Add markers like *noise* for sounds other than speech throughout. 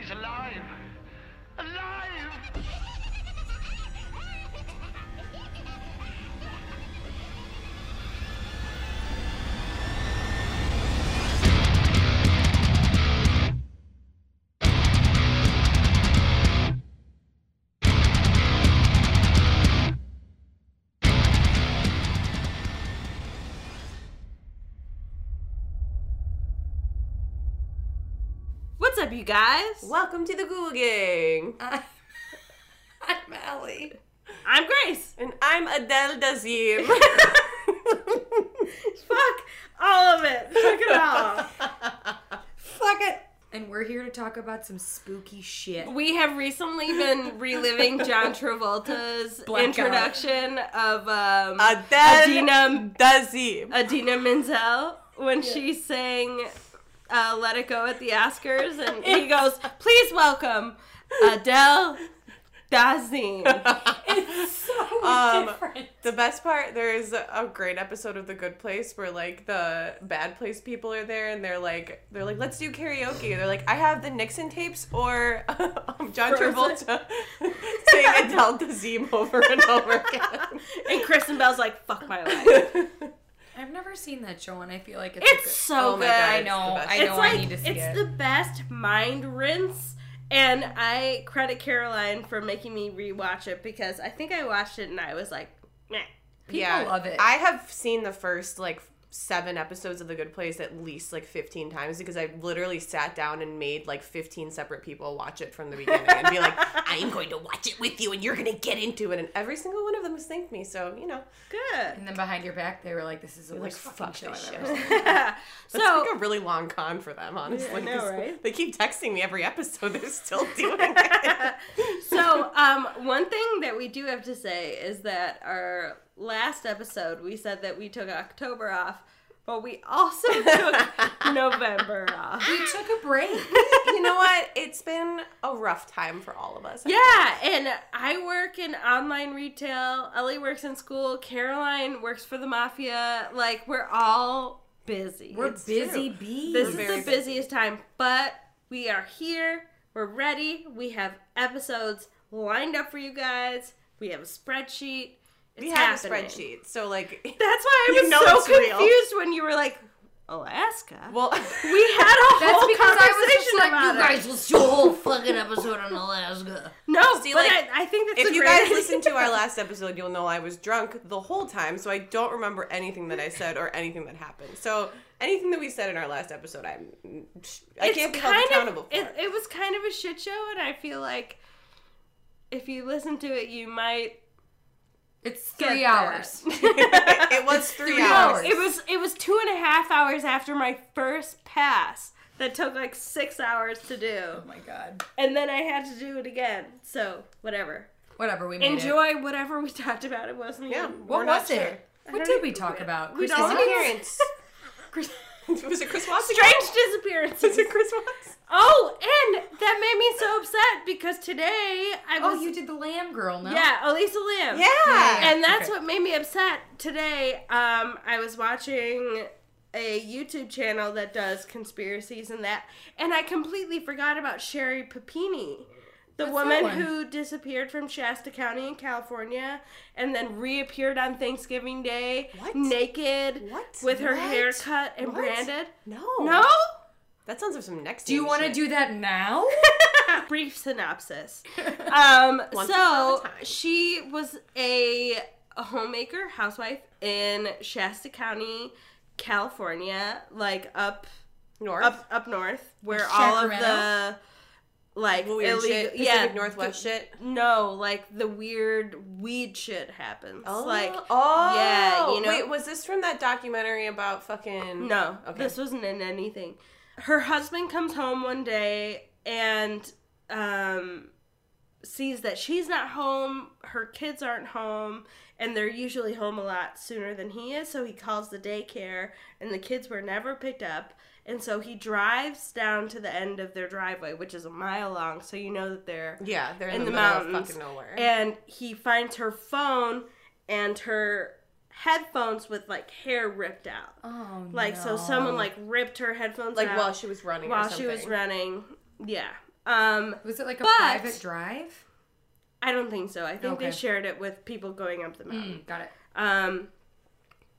She's alive. Up, you guys? Welcome to the Ghoul Gang. I'm, *laughs* I'm Allie. I'm Grace. And I'm Adele Dazeem. *laughs* Fuck all of it. Fuck it all. Fuck it. And we're here to talk about some spooky shit. We have recently been reliving John Travolta's *laughs* Blackout. introduction of um, Adele Adina Dazeem. Idina Menzel when she sang uh, "Let It Go" at the Oscars, and he goes, "Please welcome Adele Dazeem." *laughs* It's so Um, different. The best part, there's a great episode of The Good Place where like the bad place people are there and they're like, they're like, let's do karaoke. They're like, I have the Nixon tapes or *laughs* um, John Frozen. Travolta *laughs* saying Adele Dazeem over and over again. and Kristen Bell's like, "Fuck my life." I've never seen that show, and I feel like it's. It's a so Oh my good. God, I it's the know. I it's know. like I need to see it. it's it. the best mind rinse and i credit caroline for making me rewatch it because i think i watched it and i was like Meh. People love it. I have seen the first like seven episodes of The Good Place at least like 15 times because I literally sat down and made like 15 separate people watch it from the beginning and be like, *laughs* I'm going to watch it with you and you're going to get into it. And every single one of them has thanked me. So, you know, good and then behind your back, they were like, "This is a like, worst fucking fuck show this I've shit. ever seen." *laughs* *laughs* that's so like a really long con for them, honestly. I know, 'cause right? They keep texting me every episode. They're still doing it. So um one thing that we do have to say is that our last episode we said that we took october off but we also *laughs* took november off We took a break. you know what? It's been a rough time for all of us. Yeah, and I work in online retail. Ellie works in school. Caroline works for the mafia. Like we're all busy. We're It's busy true. bees. this We're is the busiest time, but we are here. We're ready. We have episodes lined up for you guys. We have a spreadsheet. It's We have happening. a spreadsheet. So, like, That's why I *laughs* was so it's real. confused when you were like, Alaska. well, *laughs* we had a whole because I was just conversation like, about "You guys, a whole fucking episode on Alaska." No, See, but like, I, I think that's if you guys *laughs* idea. listened to our last episode, you'll know I was drunk the whole time, so I don't remember anything that I said or anything that happened. So anything that we said in our last episode, I'm I It's can't be held accountable of, for. It, it was kind of a shit show, and I feel like if you listen to it, you might. It's three that. hours. *laughs* it was three Three hours. hours. It was it was two and a half hours after my first pass that took like six hours to do, oh my god. and then I had to do it again. So whatever. Whatever. We made it. Enjoy whatever we *laughs* talked about. It wasn't. Yeah. even- What was sure. it? What did we even- talk about? we Chris? Disappearance. *laughs* Chris- was it Chris Watts? Strange disappearances. Was it Chris Watts? Oh, and that made me so upset because today I was. Oh, you did the lamb girl, no? Yeah, Elisa Lam. Yeah. Yeah. and that's Okay. what made me upset today. Um, I was watching a YouTube channel that does conspiracies and that, and I completely forgot about Sherri Papini, the What's woman who disappeared from Shasta County in California and then reappeared on Thanksgiving Day, What? naked, What? with her What? hair cut and What? branded. No. No. That sounds like some next. Do you want to do that now? *laughs* Brief synopsis. *laughs* Um, so upon a time. she was a, a homemaker housewife in Shasta County, California, like up North? up up north, where all of the like weird illegal, shit? yeah, Northwest the- shit? No, like the weird weed shit happens. Oh, like oh yeah, you know- Wait, was this from that documentary about fucking? No, Okay. this wasn't in anything. Her husband comes home one day and um, sees that she's not home, her kids aren't home, and they're usually home a lot sooner than he is. So he calls the daycare, and the kids were never picked up. And so he drives down to the end of their driveway, which is a mile long, so you know that they're Yeah, they're in, in the, the middle mountains. of fucking nowhere. and he finds her phone and her headphones with like hair ripped out. Oh, Like so someone like ripped her headphones like while she was running. or while she was running. Yeah. Um, Was it like a private drive? I don't think so. I think Okay. they shared it with people going up the mountain. Mm, got it. Um,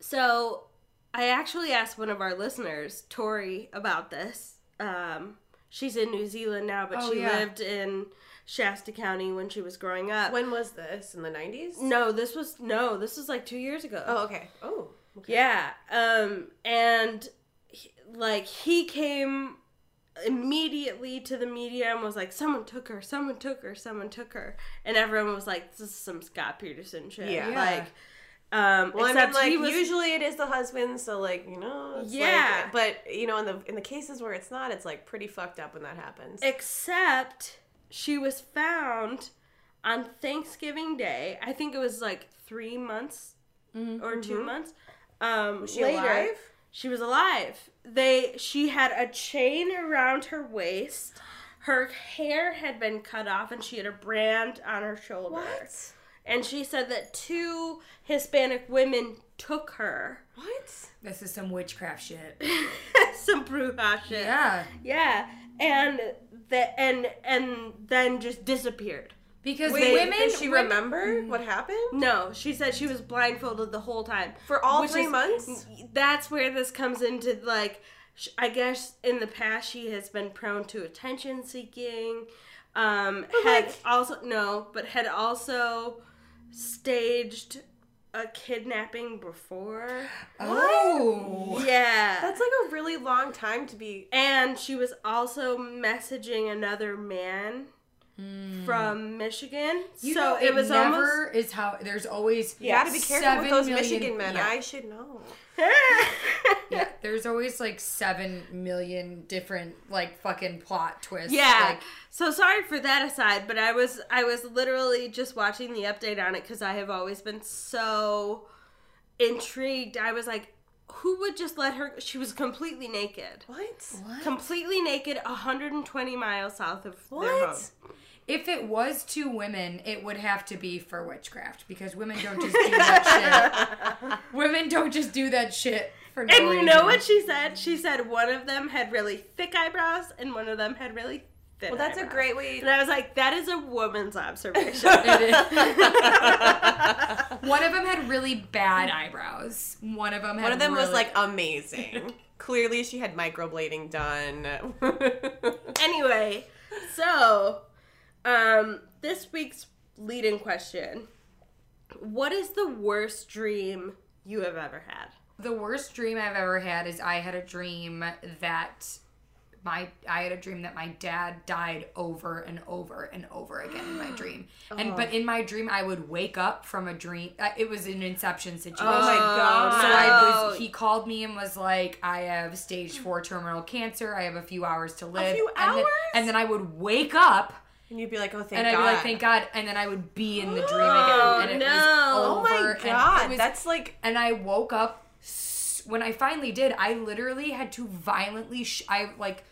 so I actually asked one of our listeners, Tori, about this. Um, she's in New Zealand now, but Oh, she yeah. lived in Shasta County when she was growing up. When was this? In the 90s? no, this was no, this was like two years ago. Oh, okay. Oh. okay. Yeah. Um, and he- like he came immediately to the media and was like, "Someone took her. Someone took her. Someone took her," and everyone was like, "This is some Scott Peterson shit." Yeah. Like, um, Well, I except mean, like was usually it is the husband, so like you know, it's Yeah. Like, but you know, in the in the cases where it's not, it's like pretty fucked up when that happens. except she was found on Thanksgiving Day. I think it was like three months or 2 months. Um, Was she later, alive? She was alive. They she had a chain around her waist. Her hair had been cut off and she had a brand on her shoulder. What? And she said that two Hispanic women took her. What? This is some witchcraft shit. *laughs* Some bruja shit. Yeah. Yeah. And the and and then just disappeared. Because Wait, women. does she women- remember what happened No, she said she was blindfolded the whole time. for all three is- months? That's where this comes into like I guess in the past she has been prone to attention seeking. Um had like- also no, but had also staged a kidnapping before. *gasps* Oh. Yeah. That's like a really long time to be. and she was also messaging another man hmm. from Michigan. You so know, it, was never is how there's always You gotta be careful with those million- Michigan men. Yeah. I should know. *laughs* Yeah, *laughs* there's always like seven million different like fucking plot twists. Yeah. Like, so sorry for that aside, but I was I was literally just watching the update on it because I have always been so intrigued. I was like, who would just let her? She was completely naked, What? what? completely naked, 120 miles south of their What? home. if it was two women, it would have to be for witchcraft because women don't just do *laughs* that shit. Women don't just do that shit for no And you reason. know what she said? She said one of them had really thick eyebrows and one of them had really thin. Well, that's a great way. And I was like, that is a woman's observation. *laughs* It is. *laughs* One of them had really bad eyebrows. One of them had One of them was like amazing. *laughs* Clearly, she had microblading done. anyway, so um this week's leading question. What is the worst dream you have ever had? the worst dream I've ever had is I had a dream that my I had a dream that my dad died over and over and over again in my *gasps* dream. And but in my dream I would wake up from a dream. Uh, it was an inception situation. Oh my God. So I was. He called me and was like, "I have stage four terminal cancer. I have a few hours to live." A few and Then, hours? and then I would wake up and you'd be like, "Oh, thank and I'd God." be like, "Thank God!" And then I would be in the dream Oh, again, and it no. was Oh my God, was- that's like and I woke up when I finally did. I literally had to violently. Sh- I like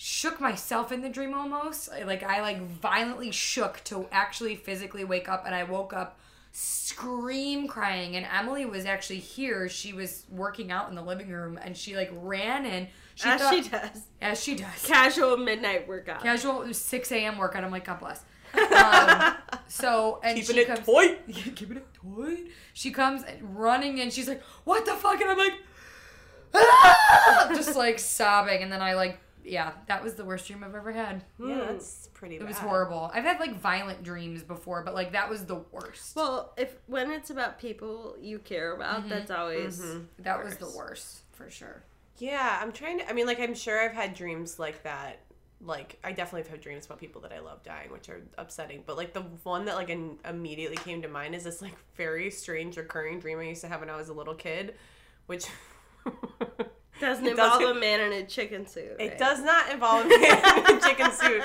shook myself in the dream almost. Like I like violently shook to actually physically wake up, and I woke up scream crying and emily was actually here she was working out in the living room and she like ran in she As thought, she does. as she does Casual midnight workout. casual 6 a.m workout i'm like god bless *laughs* um, so and keeping she it comes, tight. *laughs* yeah, keeping it tight. She comes running and she's like, "What the fuck?" And I'm like, "Ah!" just like sobbing. And then I like, yeah, that was the worst dream I've ever had. Yeah, that's pretty. It was horrible. I've had like violent dreams before, but like that was the worst. Well, if when it's about people you care about, Mm-hmm. that's always that was the worst for sure. Yeah, I'm trying to. I mean, like, I'm sure I've had dreams like that. Like, I definitely have had dreams about people that I love dying, which are upsetting. But like, the one that like in, immediately came to mind is this like very strange recurring dream I used to have when I was a little kid, which *laughs* doesn't It involve doesn't- a man in a chicken suit. It does not involve a man in a *laughs* chicken suit.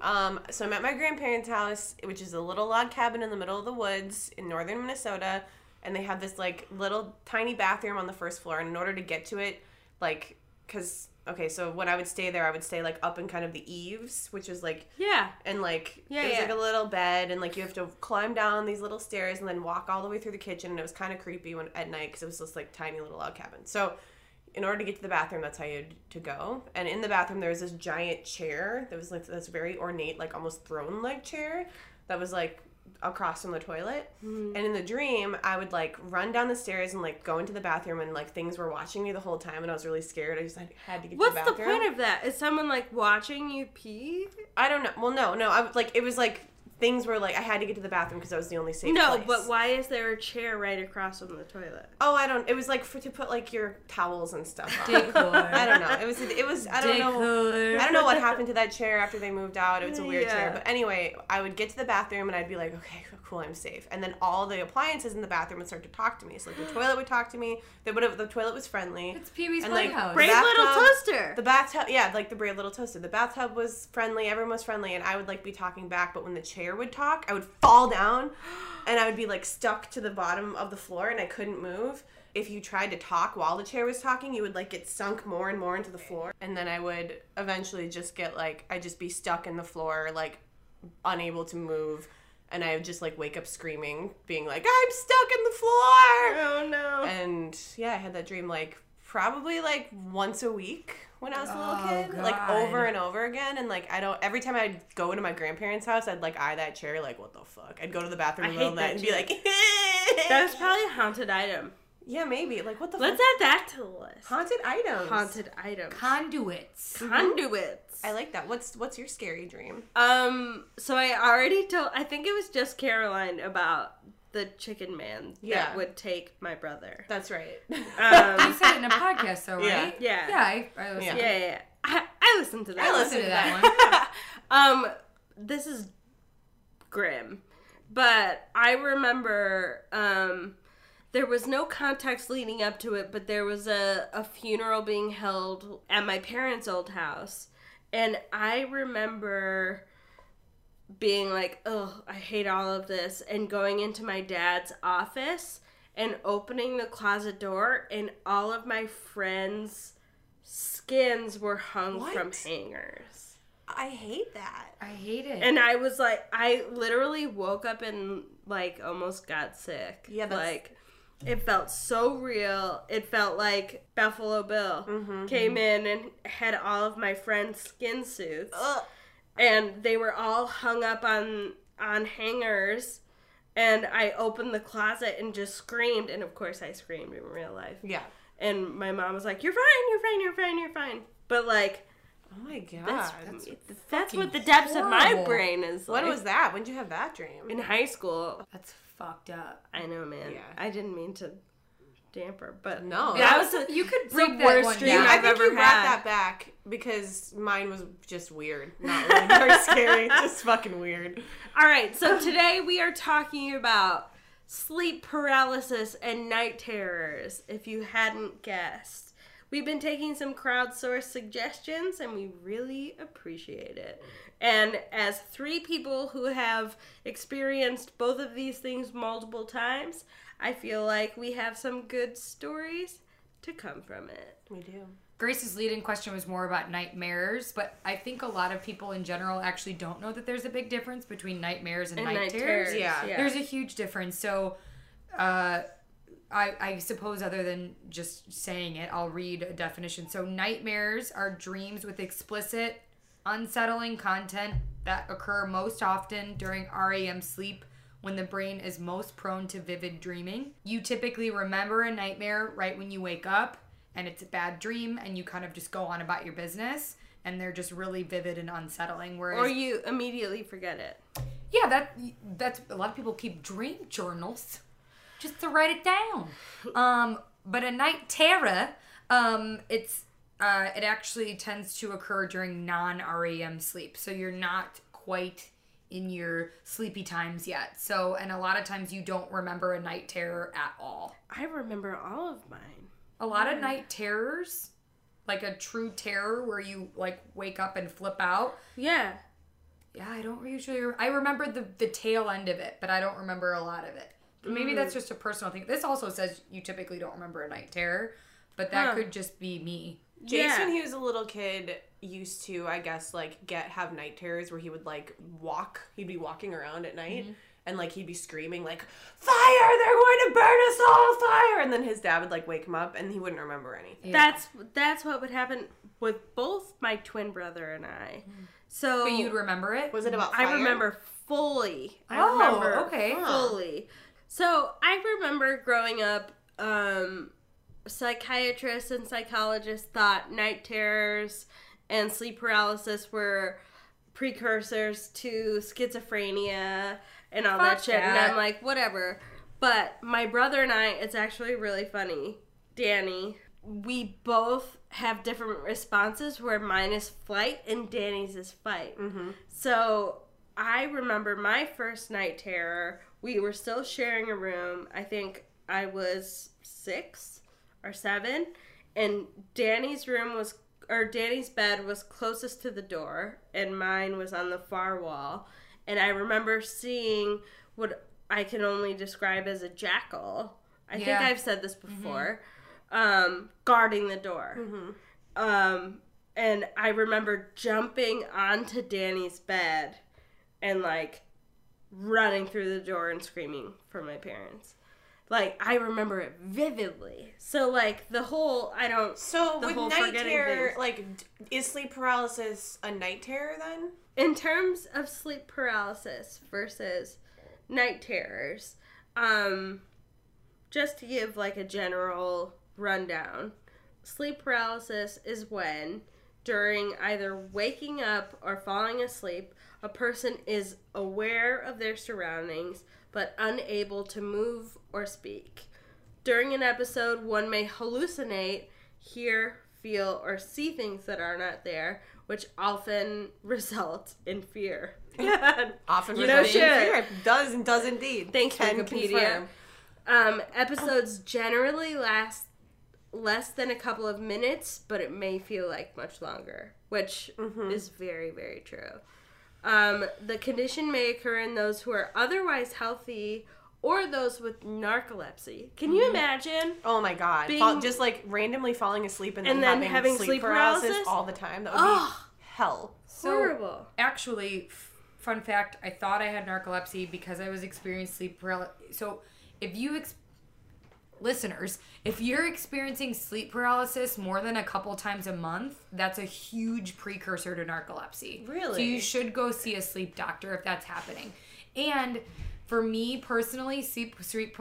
Um, so I'm at my grandparents' house, which is a little log cabin in the middle of the woods in northern Minnesota, and they have this like little tiny bathroom on the first floor. And in order to get to it, like, cause okay, so when I would stay there, I would stay like up in kind of the eaves, which is like Yeah. and like Yeah, it was yeah. like a little bed and like you have to climb down these little stairs and then walk all the way through the kitchen and it was kind of creepy when at night because it was this like tiny little log cabin so in order to get to the bathroom, that's how you had to go. And in the bathroom, there was this giant chair that was like this very ornate, like almost throne like chair that was like across from the toilet. Hmm. And in the dream, I would like run down the stairs and like go into the bathroom, and like things were watching me the whole time, and I was really scared. I just had, had to get What's to the the point of that? Is someone like watching you pee? I don't know. Well, no, no. I was like, it was like things were like I had to get to the bathroom because that was the only safe No, place. but why is there a chair right across from the toilet? Oh, I don't. It was like for to put like your towels and stuff. on. Decor. I don't know. It was. It was. I don't know. Decor. I don't know what happened to that chair after they moved out. It was a weird Yeah. chair. But anyway, I would get to the bathroom and I'd be like, okay, cool, I'm safe. And then all the appliances in the bathroom would start to talk to me. So like the toilet would talk to me. They would. The toilet was friendly. It's Pee Wee's And, like, Playhouse. Bra- Brave little toaster. The bathtub, yeah, like the brave little toaster. The bathtub was friendly. Everyone was friendly, and I would like be talking back. But when the chair would talk, I would fall down, *gasps* and I would be like stuck to the bottom of the floor, and I couldn't move. If you tried to talk while the chair was talking, you would like get sunk more and more into the floor, and then I would eventually just get like I'd just be stuck in the floor, like unable to move. And I would just like wake up screaming, being like, I'm stuck in the floor! oh no. And yeah, I had that dream like probably like once a week when I was a little Oh, kid, like over and over again. And like I don't every time I'd go into my grandparents' house, I'd like eye that chair, like what the fuck. I'd go to the bathroom in the middle of the night and be like, *laughs* That's probably a haunted item. Yeah, maybe like what the Let's fuck? add that to the list. Haunted items. Haunted items. Conduits. Conduits. I like that. What's what's your scary dream? Um. So I already told. I think it was just Caroline about the chicken man Yeah. that would take my brother. That's right. You Um. *laughs* said it in a podcast, though, Yeah. right? Yeah. Yeah, I, I listened. Yeah. yeah, yeah, yeah. I, I listened to that. I one. listened to that *laughs* one. Um, this is grim, but I remember um, there was no context leading up to it, but there was a, a funeral being held at my parents' old house, and I remember being like, "Oh, I hate all of this," and going into my dad's office and opening the closet door, and all of my friends' skins were hung from What? hangers. I hate that. I hate it. And I was like, I literally woke up and like almost got sick. Yeah, that's- like it felt so real. It felt like Buffalo Bill Mm-hmm, came in and had all of my friends' skin suits, Ugh. and they were all hung up on on hangers. And I opened the closet and just screamed, and of course I screamed in real life. Yeah. And my mom was like, "You're fine, you're fine, you're fine, you're fine." But like, Oh my god. that's That's, that's, what the depths of my brain is. when was that? When did you have that dream? in high school? That's fucked up. I know, man. Yeah. I didn't mean to damper, but No. that was a, You could the break that worst dream down. I I've think ever you brought had. that back because mine was just weird. Not really very *laughs* scary. Just fucking weird. All right, so today we are talking about sleep paralysis and night terrors. If you hadn't guessed, we've been taking some crowdsourced suggestions, and we really appreciate it. And as three people who have experienced both of these things multiple times, I feel like we have some good stories to come from it. We do. Grace's leading question was more about nightmares, but I think a lot of people in general actually don't know that there's a big difference between nightmares and, And night, night terrors. terrors, Yeah. yeah. There's a huge difference. So, uh, I, I suppose, other than just saying it, I'll read a definition. So, nightmares are dreams with explicit, unsettling content that occur most often during REM sleep when the brain is most prone to vivid dreaming. You typically remember a nightmare right when you wake up, and it's a bad dream, and you kind of just go on about your business. And they're just really vivid and unsettling. Whereas, Or you immediately forget it. yeah, that that's a lot of people keep dream journals just to write it down. Um, but a night terror, um, it's uh, it actually tends to occur during non REM sleep, so you're not quite in your sleepy times yet. So, and a lot of times you don't remember a night terror at all. I remember all of mine. A lot of night terrors, like a true terror where you like wake up and flip out. Yeah. Yeah, I don't usually. I remember the the tail end of it, but I don't remember a lot of it. But maybe that's mm. just a personal thing. This also says you typically don't remember a night terror, but that Huh. could just be me. Jason, Yeah. when he was a little kid, used to, I guess, like get have night terrors where he would like walk. He'd be walking around at night. Mm-hmm. And like he'd be screaming like, "Fire! They're going to burn us all! Fire!" and then his dad would like wake him up, and he wouldn't remember anything. Yeah. That's that's what would happen with both my twin brother and I. Mm-hmm. So But you'd remember it? Was it about? I remember fully. I Oh, remember okay. fully. So I remember growing up, um, psychiatrists and psychologists thought night terrors and sleep paralysis were precursors to schizophrenia and all that Fuck shit. And. I'm like, whatever. But my brother and I, it's actually really funny. Danny, we both have different responses where mine is flight and Danny's is fight. Mm-hmm. So I remember my first night terror. We were still sharing a room. I think I was six or seven, and Danny's room was or Danny's bed was closest to the door, and mine was on the far wall. And I remember seeing what I can only describe as a jackal. I think I've said this before. Um, guarding the door. Um, and I remember jumping onto Danny's bed and like running through the door and screaming for my parents. Like I remember it vividly. So like the whole I don't So with night terror, things. like, is sleep paralysis a night terror then? in terms of sleep paralysis versus night terrors, um, just to give like a general rundown, sleep paralysis is when, during either waking up or falling asleep, a person is aware of their surroundings but unable to move or speak. During an episode, one may hallucinate, hear, feel, or see things that are not there, which often *laughs* result in fear. *laughs* Often You know results in fear. Does and does indeed. Thanks, Can Wikipedia. Um, episodes generally last less than a couple of minutes, but it may feel like much longer, which is very, very true. Um, the condition may occur in those who are otherwise healthy or those with narcolepsy. Can you imagine? Oh my god! Being- Fall, just like randomly falling asleep and then, And then having, having sleep, sleep paralysis, paralysis? all the time. That would Ugh. be hell. So, Horrible. Actually, fun fact: I thought I had narcolepsy because I was experiencing sleep paralysis. So, if you ex- listeners, if you're experiencing sleep paralysis more than a couple times a month, that's a huge precursor to narcolepsy. Really? So you should go see a sleep doctor if that's happening. And for me personally, sleep sleep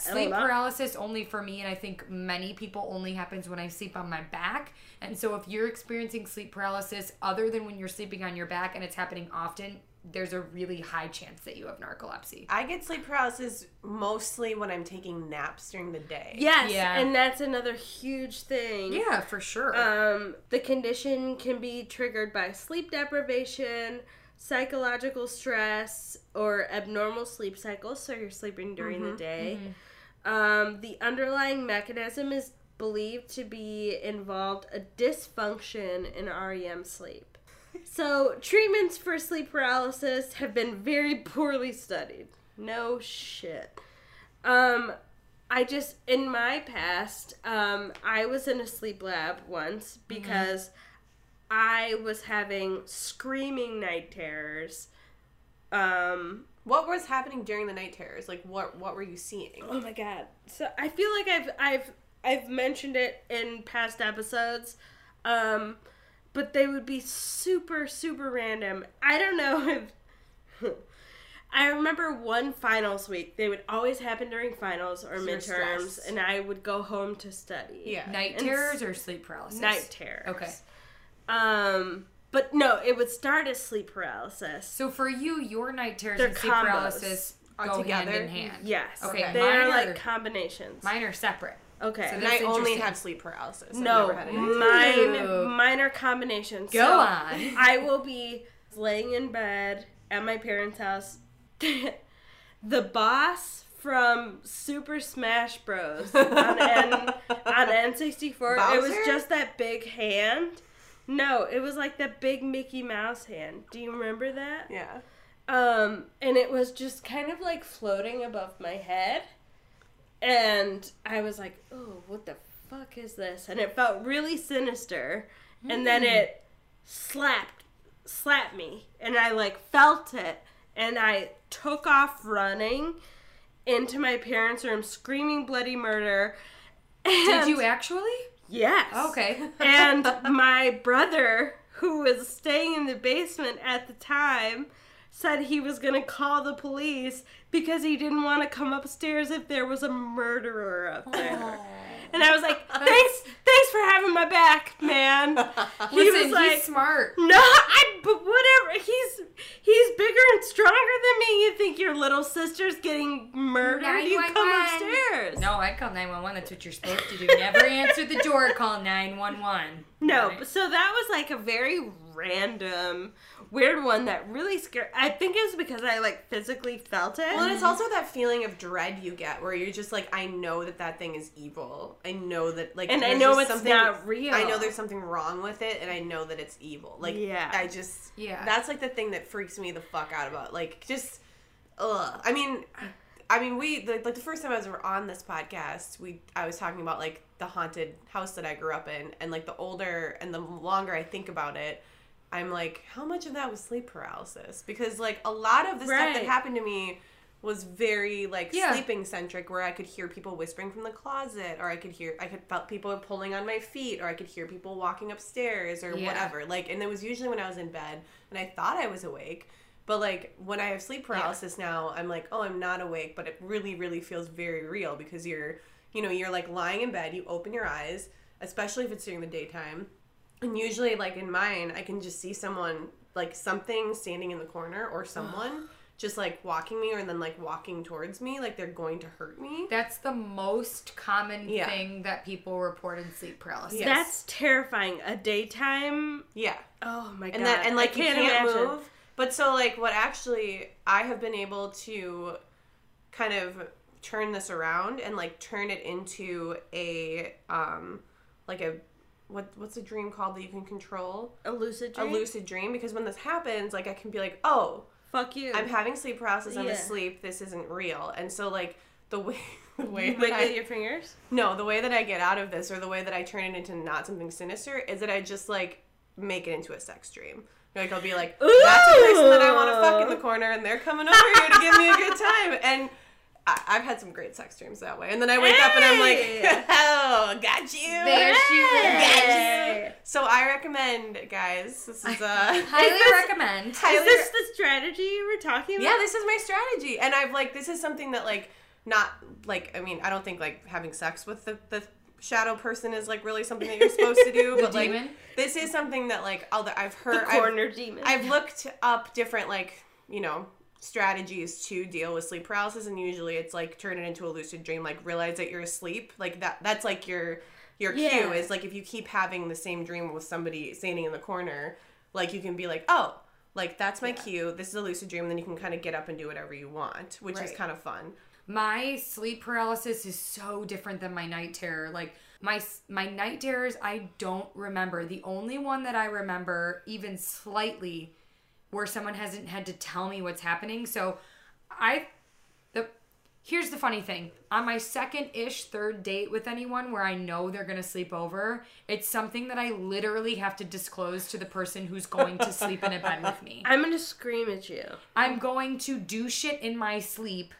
sleep paralysis only for me, and I think many people only happens when I sleep on my back. And so, if you're experiencing sleep paralysis other than when you're sleeping on your back and it's happening often, there's a really high chance that you have narcolepsy. I get sleep paralysis mostly when I'm taking naps during the day. Yes, Yeah. and that's another huge thing. Yeah, for sure. Um, the condition can be triggered by sleep deprivation, psychological stress, or abnormal sleep cycles. So you're sleeping during the day. Um, the underlying mechanism is believed to be involved a dysfunction in REM sleep. So treatments for sleep paralysis have been very poorly studied. No shit. Um, I just in my past, um, I was in a sleep lab once because I was having screaming night terrors. Um, What was happening during the night terrors? Like, what what were you seeing? oh my god! So I feel like I've I've I've mentioned it in past episodes, um, but they would be super super random. I don't know *laughs* if. I remember one finals week. They would always happen during finals or you're midterms, stressed. and I would go home to study. Yeah. Night and terrors or sleep paralysis? night terrors. Okay. Um, but no, it would start as sleep paralysis. So for you, your night terrors They're and sleep combos. paralysis go hand together? in hand. Yes. Okay, They mine are are- like combinations. Mine are separate. Okay. So And I only have sleep paralysis. No, never had mine mine are combinations. Go So, on. *laughs* I will be laying in bed at my parents' house. *laughs* the boss from Super Smash Bros. *laughs* on N on N64. It was just that big hand. No, it was like that big Mickey Mouse hand. Do you remember that? Yeah. Um, and it was just kind of like floating above my head. And I was like, oh, what the fuck is this? And it felt really sinister. And then hmm. it slapped, slapped me. And I like felt it. And I took off running. into my parents' room screaming bloody murder. Did you actually? Yes. Okay. and *laughs* my brother, who was staying in the basement at the time, said he was going to call the police because he didn't want to come upstairs if there was a murderer up there. And I was like, "Thanks, thanks for having my back, man." *laughs* He Listen, was like, he's smart. "No, I but whatever. He's he's bigger and stronger than me. You think your little sister's getting murdered? You come upstairs." No, I'd call 911. That's what you're supposed to do. Never answer the door, call 911. No, Right. but so that was like a very random, weird one that really scared. I think it was because I like physically felt it. Well, and it's also that feeling of dread you get where you're just like, I know that that thing is evil. I know that like, And I know just it's something- not real. I know there's something wrong with it, and I know that it's evil. Like, Yeah. I just, Yeah. that's like the thing that freaks me the fuck out about. Like, just, ugh. I mean, I mean, we the, like the first time I was on this podcast, we I was talking about like the haunted house that I grew up in, and like the older and the longer I think about it, I'm like, how much of that was sleep paralysis? Because like a lot of the stuff that happened to me was very like Yeah. sleeping centric where I could hear people whispering from the closet or I could hear I could felt people pulling on my feet or I could hear people walking upstairs or Yeah. whatever. Like and it was usually when I was in bed and I thought I was awake. But like when I have sleep paralysis now, I'm like, oh, I'm not awake, but it really, really feels very real because you're, you know, you're like lying in bed, you open your eyes, especially if it's during the daytime, and usually like in mine, I can just see someone like something standing in the corner or someone just like walking me or then like walking towards me, like they're going to hurt me. That's the most common Yeah. thing that people report in sleep paralysis. Yes. That's terrifying. A daytime. Yeah. Oh my god. and that and like I you can't can't imagine. move. But so like what actually I have been able to kind of turn this around and like turn it into a um like a what what's a dream called that you can control? A lucid dream. A lucid dream because when this happens like I can be like, "Oh, Fuck you. I'm having sleep paralysis. I'm Yeah. asleep. This isn't real." And so like the way *laughs* the way You that I, your fingers. no, the way that I get out of this or the way that I turn it into not something sinister is that I just like make it into a sex dream. Like I'll be like, that's a person that I want to fuck in the corner and they're coming over here to give me a good time. And I, I've had some great sex dreams that way. And then I wake up and I'm like, oh, *laughs* got you. There she is. Hey! So I recommend, guys, this is uh *laughs* Highly this- recommend. Is Tyler- this the strategy you were talking about? yeah, this is my strategy. And I've like this is something that like not like I mean, I don't think like having sex with the, the shadow person is like really something that you're supposed to do. *laughs* But like demon? this is something that like that I've heard the I've- corner demon. I've looked up different like, you know, strategies to deal with sleep paralysis and usually it's like turn it into a lucid dream, like realize that you're asleep. Like that that's like your your cue is like if you keep having the same dream with somebody standing in the corner, like you can be like, "Oh, like that's my cue. This is a lucid dream." And then you can kind of get up and do whatever you want, which is kind of fun. My sleep paralysis is so different than my night terror. Like my my night terrors, I don't remember. The only one that I remember, even slightly, where someone hasn't had to tell me what's happening. So, I the here's the funny thing. On my second ish third date with anyone where I know they're gonna sleep over, it's something that I literally have to disclose to the person who's going to sleep in a bed with me. *laughs* I'm gonna scream at you. I'm going to do shit in my sleep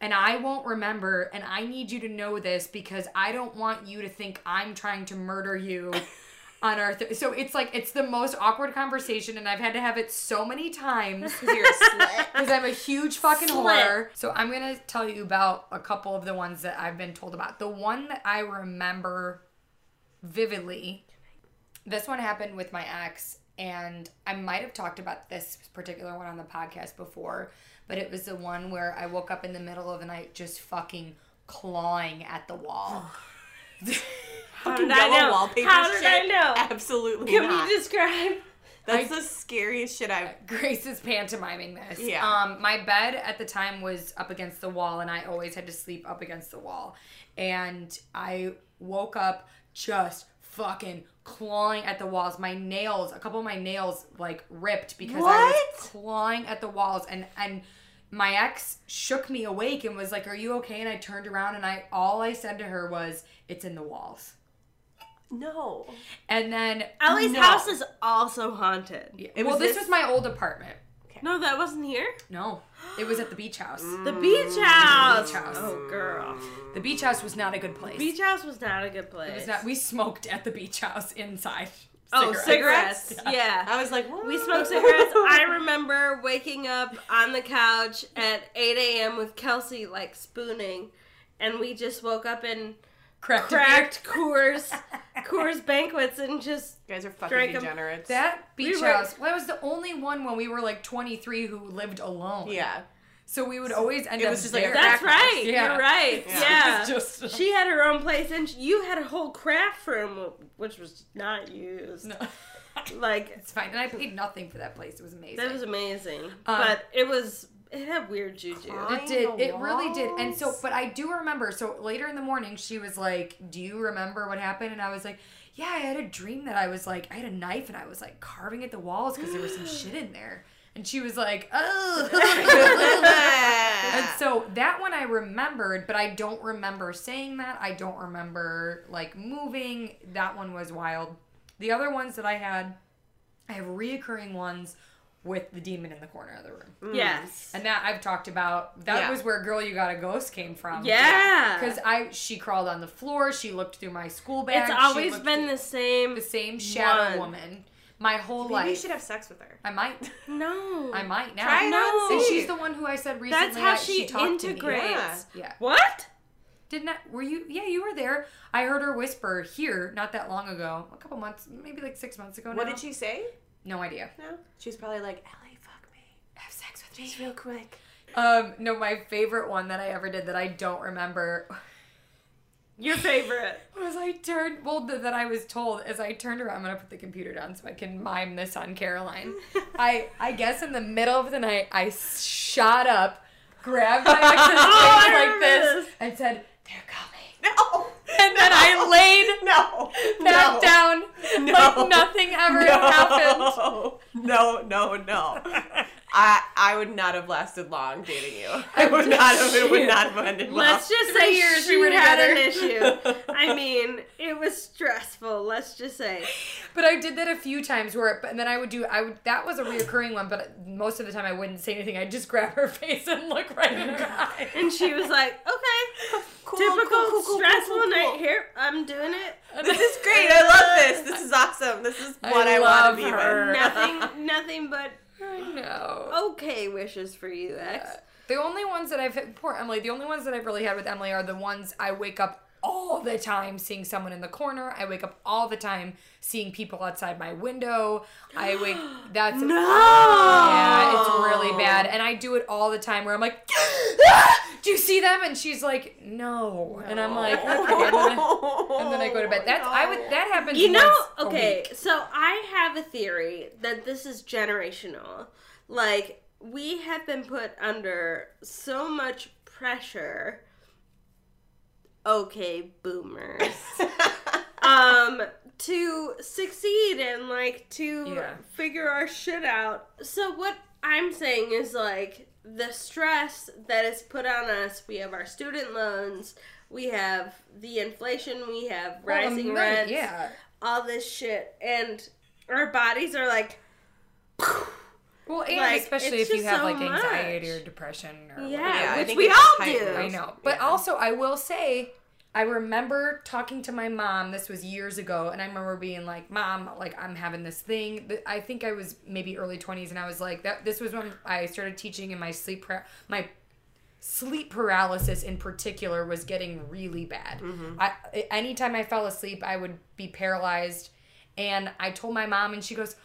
and I won't remember and I need you to know this because I don't want you to think I'm trying to murder you *laughs* on our th- so it's like it's the most awkward conversation and I've had to have it so many times Cuz *laughs* you're a because I'm a huge fucking Slit. whore. So I'm gonna tell you about a couple of the ones that I've been told about. The one that I remember vividly, this one happened with my ex, and I might have talked about this particular one on the podcast before, but it was the one where I woke up in the middle of the night just fucking clawing at the wall. *laughs* How did I know? wallpaper How did I know? Absolutely Can not. you describe? That's the scariest shit I've *laughs* Grace is pantomiming this. Yeah. Um, my bed at the time was up against the wall, and I always had to sleep up against the wall. And I woke up just fucking clawing at the walls. My nails, a couple of my nails, like ripped because I was clawing at the walls. And and my ex shook me awake and was like, "Are you okay?" And I turned around and I all I said to her was, "It's in the walls." No. And then Ellie's No. house is also haunted. It well, was this, this- was my old apartment. No, that wasn't here. No, it was at the beach house. The beach house. Beach house. Oh, girl. The beach house was not a good place. The Beach house was not a good place. It was not, we smoked at the beach house inside. Oh, cigarettes. *laughs* Yeah. I was like, what? We smoked cigarettes. I remember waking up on the couch at 8 a.m. with Kelsey, like spooning, and we just woke up and Cracked, cracked Coors, *laughs* Coors banquets, and just You guys are fucking Drank degenerates. That beach were- house. Well, I was the only one when we were like 23 who lived alone. yeah. So we would always end It up was just like. That's right. Yeah. You're right. Yeah. Yeah. *laughs* It was just- she had her own place, and you had a whole craft room, which was not used. No. *laughs* Like it's fine. And I paid nothing for that place. It was amazing. that was amazing, Um, but it was it had weird juju. It did. It really did. And so, but I do remember. So later in the morning, she was like, "Do you remember what happened?" And I was like, "Yeah, I had a dream that I was like, I had a knife and I was like carving at the walls because there was some shit in there." And she was like, "Oh." *laughs* and so that one I remembered, but I don't remember saying that. I don't remember like moving. That one was wild. The other ones that I had, I have reoccurring ones with the demon in the corner of the room. Mm. Yes. And that I've talked about. That Yeah. was where "Girl, You Got a Ghost" came from. Yeah. Because I, she crawled on the floor. She looked through my school bag. It's always been the same. the same shadow one. woman my whole Maybe life. you should have sex with her. I might. No. I might now. Try it No. And she's the one who I said recently. That's how that she, talked to me. integrates. Yeah. Yeah. What? Didn't I, were you? Yeah, you were there. I heard her whisper here not that long ago, a couple months, maybe like six months ago. Now. What did she say? No idea. No. She's probably like, Ellie, fuck me. Have sex with me. Just real quick. Um, no, my favorite one that I ever did that I don't remember Your favorite. *laughs* was I turned. Well, th- that I was told as I turned around. I'm gonna put the computer down so I can mime this on Caroline. *laughs* I I guess in the middle of the night I shot up, grabbed my *laughs* ex's oh, I face like remember this, this. and said, "They're coming." No. And then I laid No. back no. down No. like nothing ever happened. No, no, no, no. I I would not have lasted long dating you. I would not have. It would not have ended well. Let's just say years she we were had an issue. *laughs* I mean, it was stressful. Let's just say. But I did that a few times where, but and then I would do, I would, that was a reoccurring one, but most of the time I wouldn't say anything. I'd just grab her *laughs* face and look right in her *laughs* eye. And she was like, "Okay, Cool, typical cool, cool, cool, stressful cool, cool, night here. I'm doing it. This is great. I love this. This is awesome. This is what I, love want to be her. with. Nothing, nothing but I know. okay wishes for you, X. The only ones that I've, poor Emily, the only ones that I've really had with Emily are the ones I wake up all the time seeing someone in the corner. I wake up all the time seeing people outside my window. I wake, *gasps* that's, No. Yeah, it's really bad. And I do it all the time where I'm like, "Ah, do you see them? And she's like, no. And I'm like, okay. And then I, and then I go to bed. That's, I would, that happens You know, okay, so I have a theory that this is generational. Like, we have been put under so much pressure. Okay, boomers. *laughs* um to succeed and like to Yeah. figure our shit out. So what I'm saying is like the stress that is put on us, we have our student loans, we have the inflation, we have Well, rising money, rents, Yeah. all this shit and our bodies are like Well, and Like, especially if you have so like anxiety much. or depression or yeah, Yeah, which we all do. I know. But also, I will say, I remember talking to my mom. This was years ago, and I remember being like, "Mom, like I'm having this thing." I think I was maybe early twenties, and I was like, "That." This was when I started teaching, and my sleep my sleep paralysis in particular was getting really bad. Mm-hmm. I anytime I fell asleep, I would be paralyzed, and I told my mom, and she goes,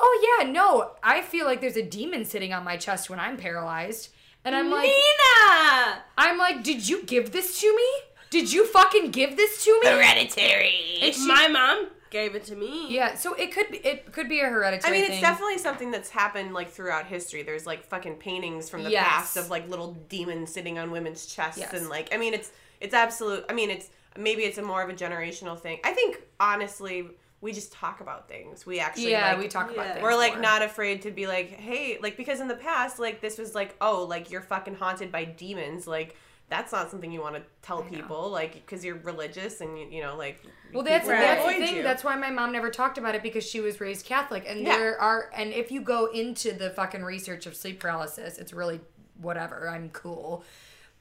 "Oh yeah, no, I feel like there's a demon sitting on my chest when I'm paralyzed." And I'm like, Nina! I'm like, did you give this to me? Did you fucking give this to me? Hereditary. And she- My mom gave it to me. yeah, so it could be it could be a hereditary I mean, thing. it's definitely something that's happened like throughout history. There's like fucking paintings from the Yes. past of like little demons sitting on women's chests, Yes. and like, I mean, it's it's absolute. I mean, it's maybe it's a more of a generational thing. I think honestly, we just talk about things. We actually yeah, like, we talk about things. we're like more. not afraid to be like, hey, like because in the past, like this was like, oh, like you're fucking haunted by demons, like that's not something you want to tell know. people, like because you're religious and you, you know, like. Well, that's people that's the thing. you. That's why my mom never talked about it because she was raised Catholic, and Yeah. there are and if you go into the fucking research of sleep paralysis, it's really whatever. I'm cool.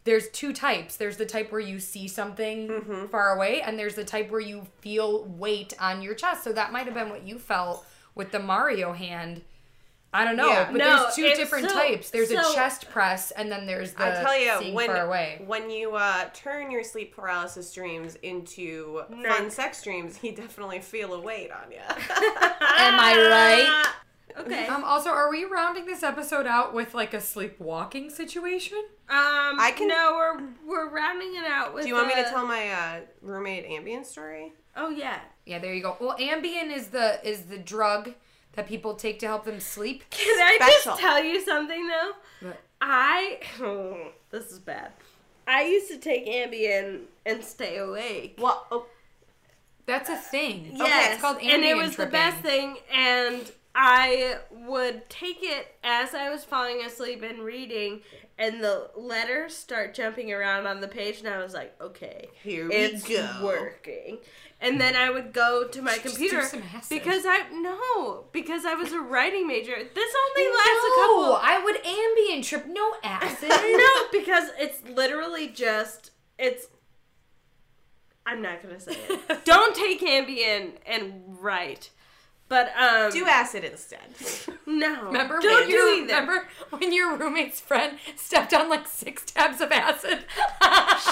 There's two types. There's the type where you see something Mm-hmm. far away, and there's the type where you feel weight on your chest. So that might have been what you felt with the Mario hand. I don't know, Yeah. but No, there's two different so- types. There's a chest press, and then there's the I tell you, when far away. when you uh, turn your sleep paralysis dreams into fun sex dreams, you definitely feel a weight on you. *laughs* Am I right? *laughs* Okay. Um. Also, are we rounding this episode out with like a sleepwalking situation? Um, I can- No, we're we're rounding it out with. Do you want me to tell my uh, roommate Ambien story? Oh yeah. Yeah, there you go. Well, Ambien is the is the drug that people take to help them sleep. Can I Special. just tell you something though? What? I *sighs* this is bad. I used to take Ambien and stay awake. Well, oh, That's a thing. Okay, Yes, it's called Ambien and it was tripping. the best thing. And I would take it as I was falling asleep and reading, and the letters start jumping around on the page, and I was like, okay, Here we it's go. working. And then I would go to my computer some acid. because I no because I was a writing major. This only lasts no, a couple. I would Ambien trip. No *laughs* acid. no, because it's literally just it's. I'm not gonna say it. *laughs* Don't take Ambien and write, but um, do acid instead. no. *laughs* Remember don't when do either. remember when your roommate's friend stepped on like six tabs of acid? *laughs*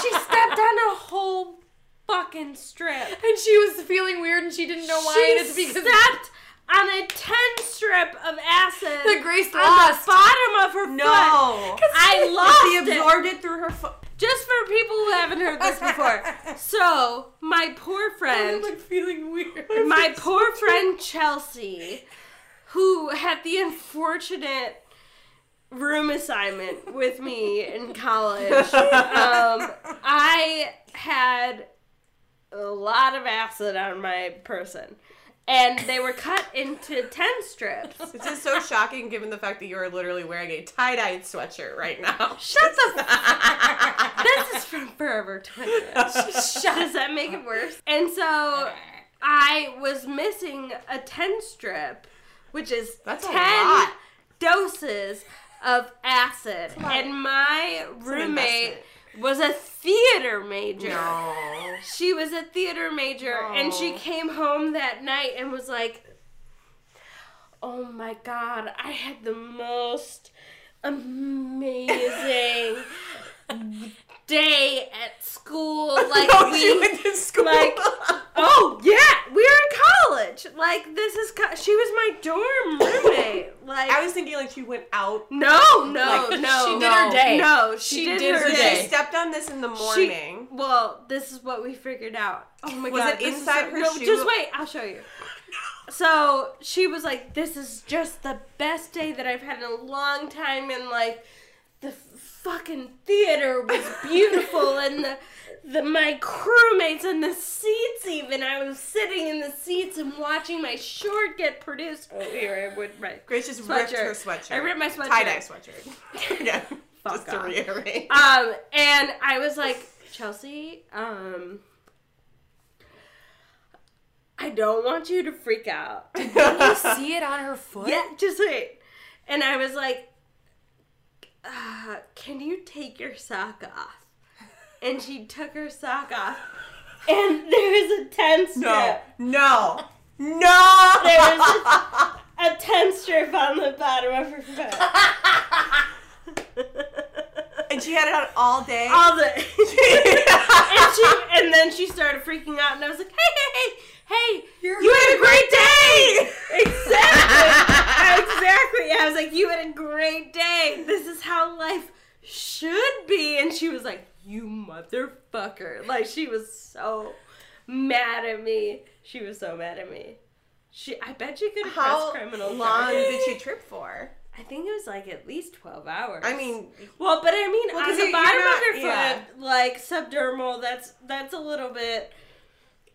She stepped on a whole fucking strip. and she was feeling weird and she didn't know why. She and it's because stepped on a ten strip of acid. the Grace on lost. the bottom of her foot. *laughs* No. I lost She it. absorbed it through her foot. Just for people who haven't heard this before. *laughs* So my poor friend. I'm like feeling weird. *laughs* my poor friend Chelsea, who had the unfortunate room assignment with me in college, um, I had a lot of acid on my person. And they were cut into 10 strips. This is so shocking given the fact that you are literally wearing a tie-dyed sweatshirt right now. *laughs* Shut the f- *laughs* This is from Forever 20. *laughs* Does that make it worse? And so I was missing a 10 strip, which is That's 10 doses of acid. And my roommate. Was a theater major. No. She was a theater major and she came home that night and was like, Oh my god, I had the most amazing day at school. *laughs* Like Oh, we went to school. like Oh yeah, we were in college. Like this is co- she was my dorm roommate. Like I was thinking like she went out. no, no, Like, no. she did no, her day. No, she, She did, did her her She day. stepped on this in the She- morning. well, this is what we figured out. Oh my Was god! it this is inside so- her no, shoe? Just wait, I'll show you. *laughs* So she was like, "This is just the best day that I've had in a long time," and like, the fucking theater was beautiful, and the the my crewmates and the seats. Even I was sitting in the seats and watching my short get produced. Oh, here I would right. Grace just ripped her Sweatshirt. sweatshirt. I ripped my sweatshirt. Tie-dye sweatshirt. *laughs* Again, Fuck just to reiterate. Um, and I was like, Chelsea, um, I don't want you to freak out. *laughs* Did you see it on her foot? yeah, just wait. And I was like, uh, can you take your sock off? And she took her sock off. And there was a 10 strip. No. No. No. There was a, a 10 strip on the bottom of her foot. and she had it on all day. All the. *laughs* and she and then she started freaking out and I was like, hey, hey, hey, hey, You're you had a great day. *laughs* exactly. exactly. I was like, you had a great day. This is how life should be. And she was like, you motherfucker. Like she was so mad at me. She was so mad at me. She, I bet she could have How criminal long charges. did she trip for? I think it was like at least twelve hours. I mean, Well, but I mean, Well, on the bottom not- of your foot, yeah. like subdermal, that's that's a little bit.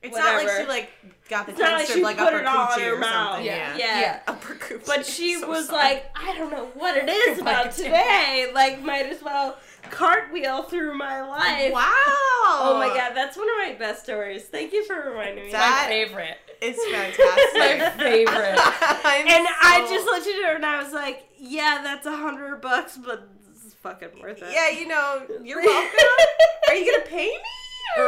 It's not like she like got the It's not like tensor she like put upper it all coochie her or mouth. something. Yeah. Yeah. Yeah. Upper coochie. But she So was sorry. like, I don't know what it is *laughs* about today. Like, might as well cartwheel through my life. Wow. Oh my god, that's one of my best stories. Thank you for reminding me. That- My favorite. It's *laughs* fantastic. My favorite. *laughs* I'm and I just looked at her and I was like, "Yeah, that's a hundred bucks, but this is fucking worth it." Yeah, you know, you're welcome. Are you gonna pay me? No.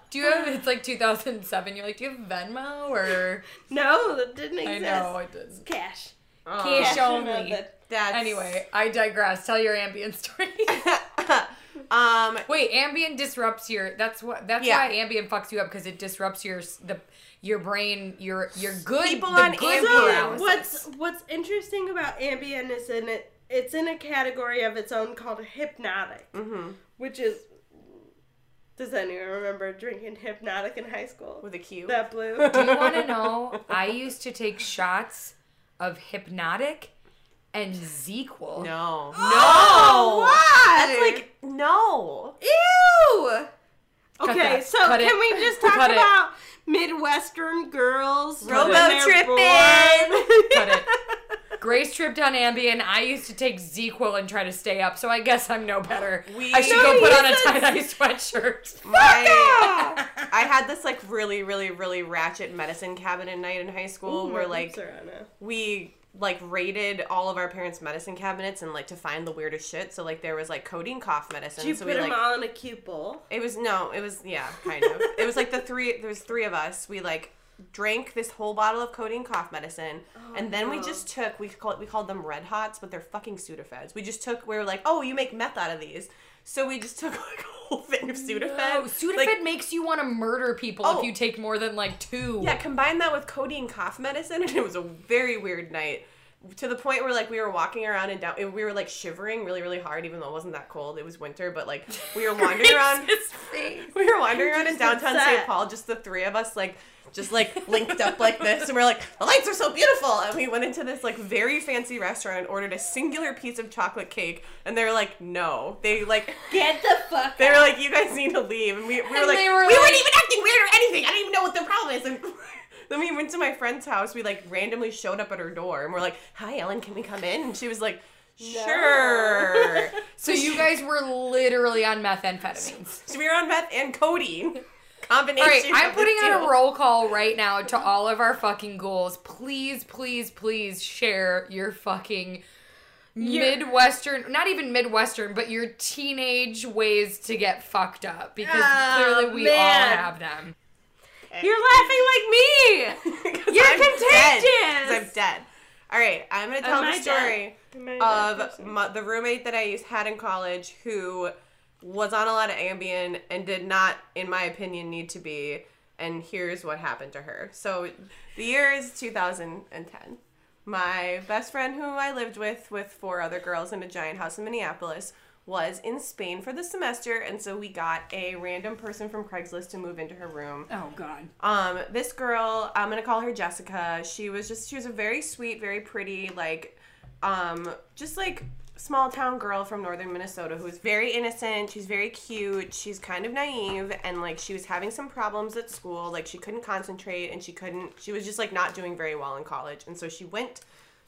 *laughs* Do you have? It's like 2007. You're like, do you have Venmo or? no, that didn't exist. I know it didn't. Cash. Oh, Cash Cash only. method. That's Anyway, I digress. Tell your Ambien *laughs* story. *laughs* um, Wait, Ambien disrupts your. That's what. That's Yeah. why Ambien fucks you up because it disrupts your the your brain. Your your good People the on good Ambien- So paralysis. what's what's interesting about Ambien is in it. It's in a category of its own called hypnotic, mhm, which is. Does anyone remember drinking Hpnotiq in high school? with a Q. That blue. *laughs* Do you want to *laughs* know? I used to take shots of Hpnotiq and ZzzQuil. no. Oh, *gasps* why? That's like no. Ew. Cut Okay, that. so Cut can it. we just talk Cut it. about Midwestern girls? robo tripping? Cut it. *laughs* Grace tripped on Ambien. I used to take ZzzQuil and try to stay up, so I guess I'm no better. We- I should No, go put on a said- tie dye sweatshirt. *laughs* My, *laughs* I had this like really, really, really ratchet medicine cabinet night in high school Ooh, where like lips are on a- we like raided all of our parents' medicine cabinets and like to find the weirdest shit. So like there was like codeine cough medicine. Did you so put we them like all in a cute bowl? it was no, it was yeah, kind of. it was like the three there was three of us. We like drank this whole bottle of codeine cough medicine oh, and then we just took we call we called them red hots, but they're fucking Sudafeds. We just took we were like, "Oh, you make meth out of these." So we just *laughs* took like a whole thing of Sudafed. No, Sudafed Like, makes you want to murder people Oh. if you take more than like two. Yeah, combine that with codeine cough medicine, *laughs* and it was a very weird night. To the point where like we were walking around and down, and we were like shivering really, really hard, even though it wasn't that cold. It was winter, but like we were *laughs* wandering around. We were wandering around in downtown upset. St. Paul, just the three of us, like just like linked up like this, and we're like, the lights are so beautiful. And we went into this like very fancy restaurant and ordered a singular piece of chocolate cake, and they were like, no, they like. Get the fuck They were like, "You guys need to leave," and we, we were And like, were "We weren't even acting weird or anything. I don't even know what the problem is." And *laughs* then we went to my friend's house. We like randomly showed up at her door, and we're like, "Hi, Ellen, can we come in?" And she was like, "Sure." *laughs* So you guys were literally on methamphetamines. so we were on meth and codeine *laughs* combination. All right, I'm putting out a roll call right now to all of our fucking ghouls. Please, please, please share your fucking Midwestern, not even Midwestern, but your teenage ways to get fucked up because Oh, clearly we all have them. *laughs* You're laughing like me. *laughs* You're I'm Dead, contagious. I'm dead. All right, I'm gonna tell Am the story. Am I a dead of my, the roommate that I used had in college who was on a lot of Ambien and did not, in my opinion, need to be. And here's what happened to her. So the year is 2010. My best friend, who I lived with, with four other girls in a giant house in Minneapolis, was in Spain for the semester, and so we got a random person from Craigslist to move into her room. Oh God. Um, this girl, I'm gonna call her Jessica. She was just she was a very sweet, very pretty, like, um, just like small town girl from northern Minnesota who was very innocent. She's very cute. She's kind of naive, and like she was having some problems at school. Like she couldn't concentrate, and she couldn't. She was just like not doing very well in college, and so she went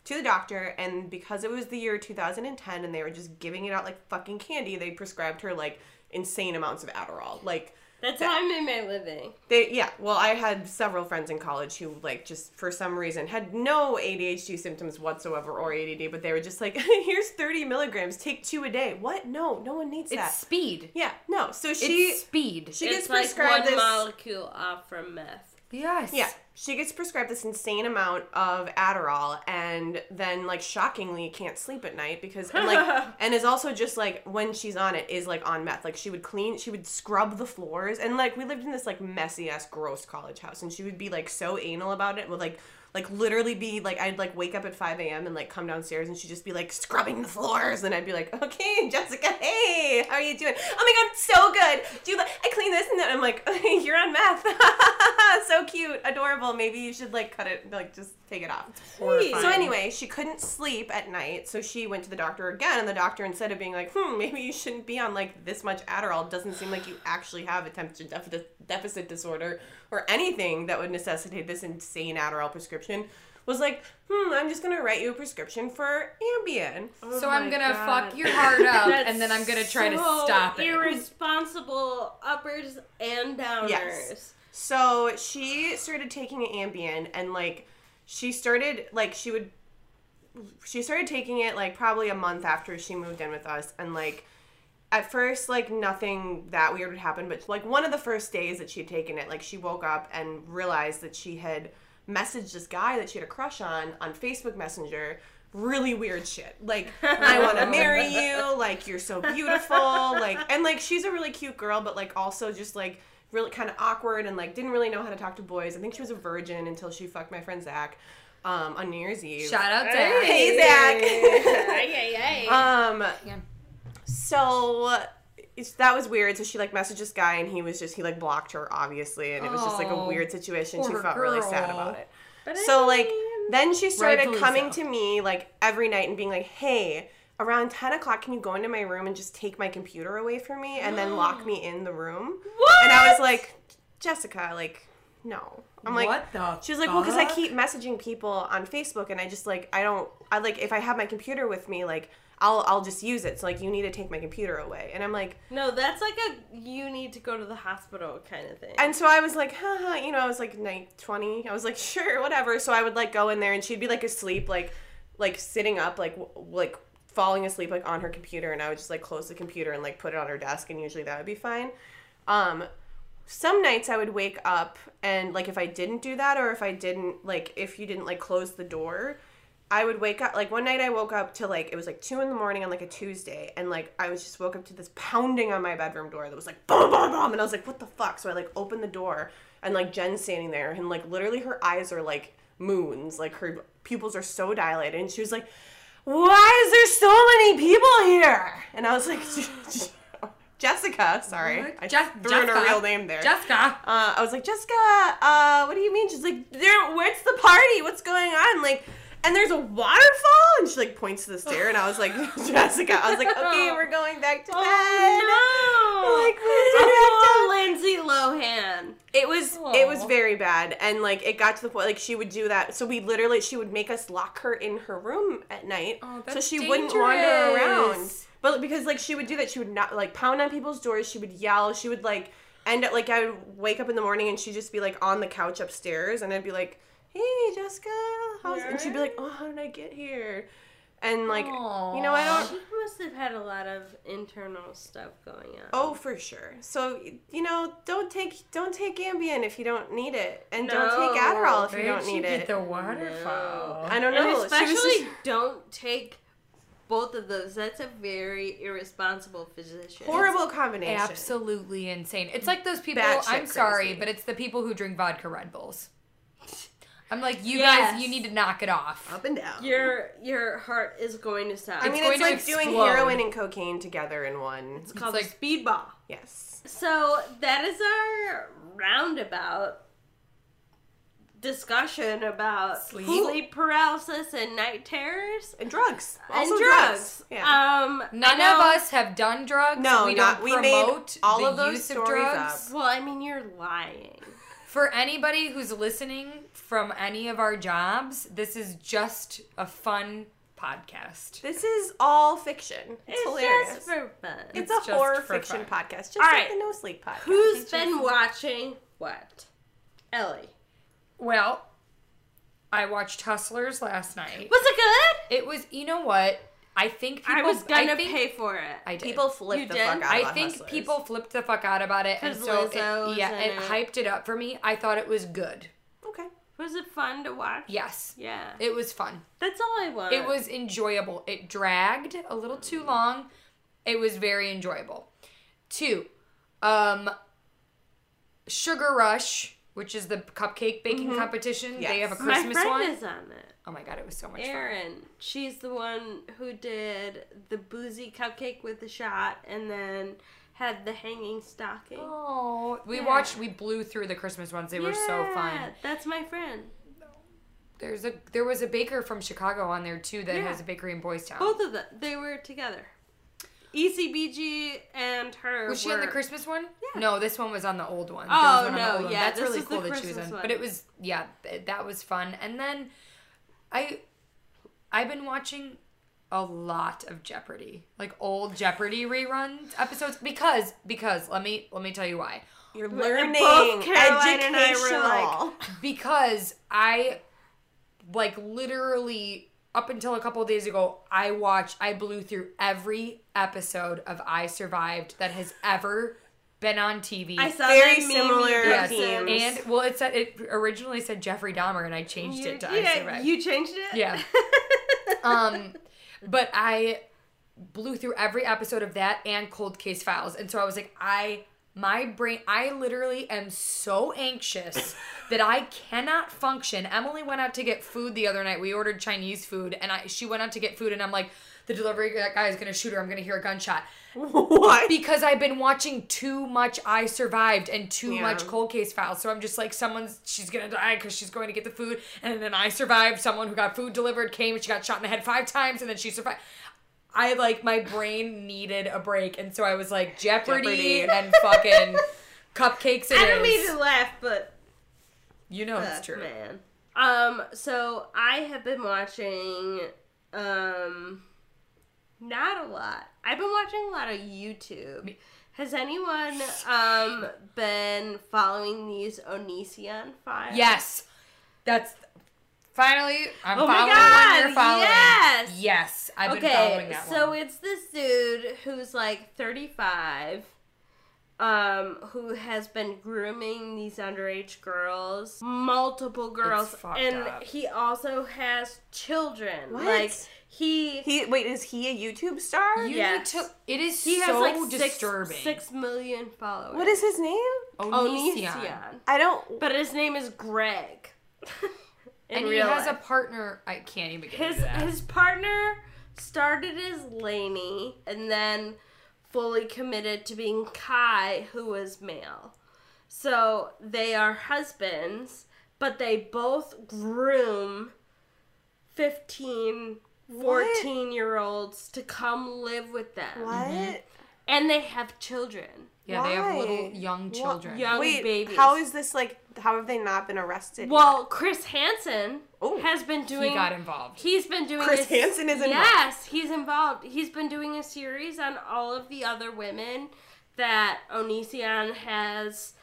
to the doctor and because it was the year 2010 and they were just giving it out like fucking candy they prescribed her like insane amounts of adderall like That's how I made my living. they yeah, well, I had several friends in college who like just for some reason had no ADHD symptoms whatsoever or ADD, but they were just like, *laughs* "Here's 30 milligrams, take two a day." What? No, no one needs It's that. speed. Yeah, no. So she It's speed. she it's gets like prescribed one this. molecule off from meth. Yes. Yeah, she gets prescribed this insane amount of Adderall, and then like shockingly can't sleep at night because and like *laughs* and is also just like when she's on it is like on meth. Like she would clean, she would scrub the floors, and like we lived in this like messy ass gross college house, and she would be like so anal about it, with like like literally be like I'd like wake up at five a.m. and like come downstairs, and she'd just be like scrubbing the floors, and I'd be like, okay, Jessica, hey, how are you doing? Oh my god, so good. Do you like I clean this, and then I'm like, okay, *laughs* you're on meth, *laughs* so cute, adorable. Maybe you should like cut it, like just take it off. So anyway, she couldn't sleep at night, so she went to the doctor again, and the doctor instead of being like, hmm, maybe you shouldn't be on like this much Adderall, doesn't seem like you actually have a attention deficit deficit disorder or anything that would necessitate this insane Adderall prescription. was like, hmm, I'm just gonna write you a prescription for Ambien. so I'm gonna God. fuck your heart up, and then I'm gonna try to so stop it. Irresponsible uppers and downers. Yes. So she started taking Ambien and like she started like she would she started taking it like probably a month after she moved in with us and like at first like nothing that weird would happen but like one of the first days that she had taken it like she woke up and realized that she had messaged this guy that she had a crush on on Facebook Messenger really weird shit. Like I want to *laughs* marry you. Like you're so beautiful. Like and like she's a really cute girl but like also just like really kind of awkward and like didn't really know how to talk to boys. I think she was a virgin until she fucked my friend Zach um, on New Year's Eve. Shout out to Hey, Zach. hey, hey. *laughs* um, Yeah. So it's, that was weird. So she like messaged this guy, and he was just he like blocked her obviously, and it was just like a Oh, weird situation. She felt really sad about it. But So I like mean, then she started coming so. to me like every night and being like, "Hey, around ten o'clock, can you go into my room and just take my computer away from me and then lock me in the room?" What? And I was like, "Jessica, like, no." I'm like, what the? she was like, well, because I keep messaging people on Facebook, and I just like, I don't, I like, if I have my computer with me, like, I'll, I'll just use it. So like, you need to take my computer away, and I'm like, no, that's like a you need to go to the hospital kind of thing. and so I was like, haha, you know, I was like night twenty. I was like, sure, whatever. So I would like go in there, and she'd be like asleep, like, like sitting up, like, w- like falling asleep, like on her computer, and I would just like close the computer and like put it on her desk, and usually that would be fine. Um, some nights I would wake up and like if I didn't do that or if I didn't like if you didn't like close the door, I would wake up like one night I woke up to like it was like two in the morning on like a Tuesday and like I was just woke up to this pounding on my bedroom door that was like boom boom boom and I was like what the fuck so I like opened the door and like Jen's standing there and like literally her eyes are like moons like her pupils are so dilated and she was like why is there so many people here and I was like *laughs* Jessica sorry? I Je- threw in her real name there Jessica. uh, I was like, Jessica, uh, what do you mean? She's like, there, where's the party? What's going on? Like, and there's a waterfall, and she like points to the stair, and I was like, *laughs* Jessica, I was like, okay, we're going back to bed. oh, Like, no. we're oh, Lindsay Lohan. it was it was very bad, and like it got to the point like she would do that. So we literally she would make us lock her in her room at night, Oh, so she wouldn't wander around. dangerous. But because like she would do that, she would not like pound on people's doors. She would yell. She would like end up like I would wake up in the morning and she'd just be like on the couch upstairs, and I'd be like, "Hey, Jessica," how's-" and she'd be like, "Oh, how did I get here?" And like, you know, I don't. She must have had a lot of internal stuff going on. Oh, for sure. So you know, don't take don't take Ambien if you don't need it, and don't take Adderall if you Where'd don't she need get it. the waterfall? I don't know. She was especially just don't take both of those. That's a very irresponsible physician. horrible combination. Absolutely insane. It's mm. like those people. Batshit I'm sorry, crazy. but it's the people who drink vodka Red Bulls. I'm like, you Yes. guys, you need to knock it off. Up and down. Your your heart is going to stop. I mean, going it's to like doing heroin and cocaine together in one. it's called like- a speedball. Yes. So that is our roundabout discussion about Sleep. sleep, paralysis and night terrors And drugs. Also and drugs. Yeah. Um, None I of us have done drugs. No, we not- don't we made promote all the of those use of stories drugs. up. Well, I mean, you're lying. For anybody who's listening from any of our jobs, this is just a fun podcast. this is all fiction. It's, It's hilarious. just for fun. it's, it's a horror fiction fun. podcast, just All like right. the No Sleep podcast. Who's It's been just- watching what? Ellie. Well, I watched Hustlers last night. Was it good? It was, you know what? I think people. I was gonna think, pay for it. I did. People flip You the did? fuck out I about think Hustlers. people flipped the fuck out about it, and 'Cause so Lizzo it, yeah, it it. hyped it up for me. I thought it was good. Was it fun to watch? Yes, Yeah. it was fun. That's all I want. It was enjoyable. It dragged a little too long. It was very enjoyable. Two, um, Sugar Rush, which is the cupcake baking competition. They have a My Christmas friend one. is on it. Oh my god, it was so much fun. Erin. She's the one who did the boozy cupcake with the shot and then had the hanging stocking. Oh, we Yeah. watched. We blew through the Christmas ones. They were so Yeah, fun. That's my friend. There's a there was a baker from Chicago on there too that Yeah. has a bakery in Boys Town. Both of them. They were together. ECBG and her. Was she on the Christmas one? Yeah. No, this one was on the old one. Oh, one on no, one. yeah, that's this really cool that she was Christmas in. one. But it was yeah, th- that was fun. And then I I've been watching a lot of Jeopardy, like old Jeopardy reruns episodes because because let me let me tell you why. You're both learning Caroline and I were educational. *laughs* Because I like literally up until a couple of days ago, I watched I blew through every episode of I Survived that has ever been on TV. I saw Very that similar you Yes, posted. and well, it said it originally said Jeffrey Dahmer, and I changed You, it to I Survived. you changed it? Yeah. *laughs* um, but I blew through every episode of that and Cold Case Files, and so I was like, I my brain, I literally am so anxious *laughs* that I cannot function. Emily went out to get food the other night. We ordered Chinese food, and I she went out to get food, and I'm like, the delivery guy is gonna shoot her. I'm gonna hear a gunshot *laughs* what? because I've been watching too much I Survived and too Yeah. much Cold Case Files. So I'm just like, someone's she's gonna die because she's going to get the food, and then I survived. Someone who got food delivered came, and she got shot in the head five times, and then she survived. I like my brain needed a break, and so I was like Jeopardy, Jeopardy. and fucking *laughs* cupcakes. I don't mean is. to laugh, but You know it's true. man. Um, so I have been watching um not a lot. I've been watching a lot of YouTube. Has anyone um been following these Onision files? Yes, that's finally I'm Oh my following God, one you're following. yes! yes, I've been following Okay, that so one. it's this dude who's like 35 um who has been grooming these underage girls, multiple girls, fucked and up. he also has children. What? Like he He wait, is he a YouTube star? You Yes. need to. It is he has so like six, disturbing. six million followers. What is his name? Onision. Onision. I don't. But his name is Greg. *laughs* And he real has a partner. I can't even get his into that. his partner started as Lainey and then fully committed to being Kai, who is male. So they are husbands, but they both groom 15, 14 year olds to come live with them. What? And they have children. yeah, they have little young Wha- children. young Wait, babies. how is this like? How have they not been arrested? Well, Chris Hansen Ooh. has been doing. he got involved. He's been doing. Chris a- Hansen is involved? Yes, he's involved. He's been doing a series on all of the other women that Onision has.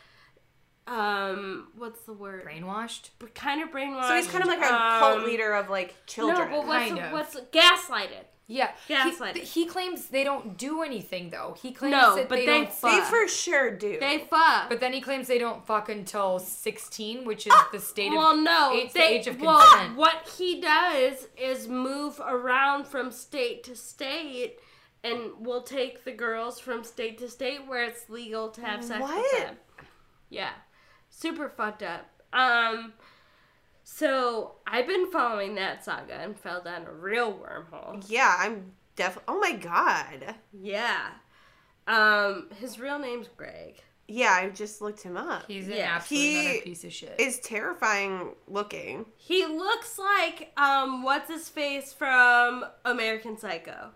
Um, what's the word? Brainwashed. Kind of brainwashed. so he's kind of like a um, cult leader of like children. No, but what's Kind the, of. what's gaslighted? Yeah, Gaslighting. He, he claims they don't do anything though. He claims No, that but they, they don't fuck. they for sure do. They fuck. But then he claims they don't fuck until sixteen, which is the state well, of no, it's they, the age of well, consent. what he does is move around from state to state, and will take the girls from state to state where it's legal to have sex What? with them. Yeah, super fucked up. Um, so I've been following that saga and fell down a real wormhole. yeah, I'm definitely. Oh my god. Yeah, um, his real name's Greg. Yeah, I just looked him up. He's an Yeah. absolute He piece of shit. Is terrifying looking. He looks like um, what's his face from American Psycho,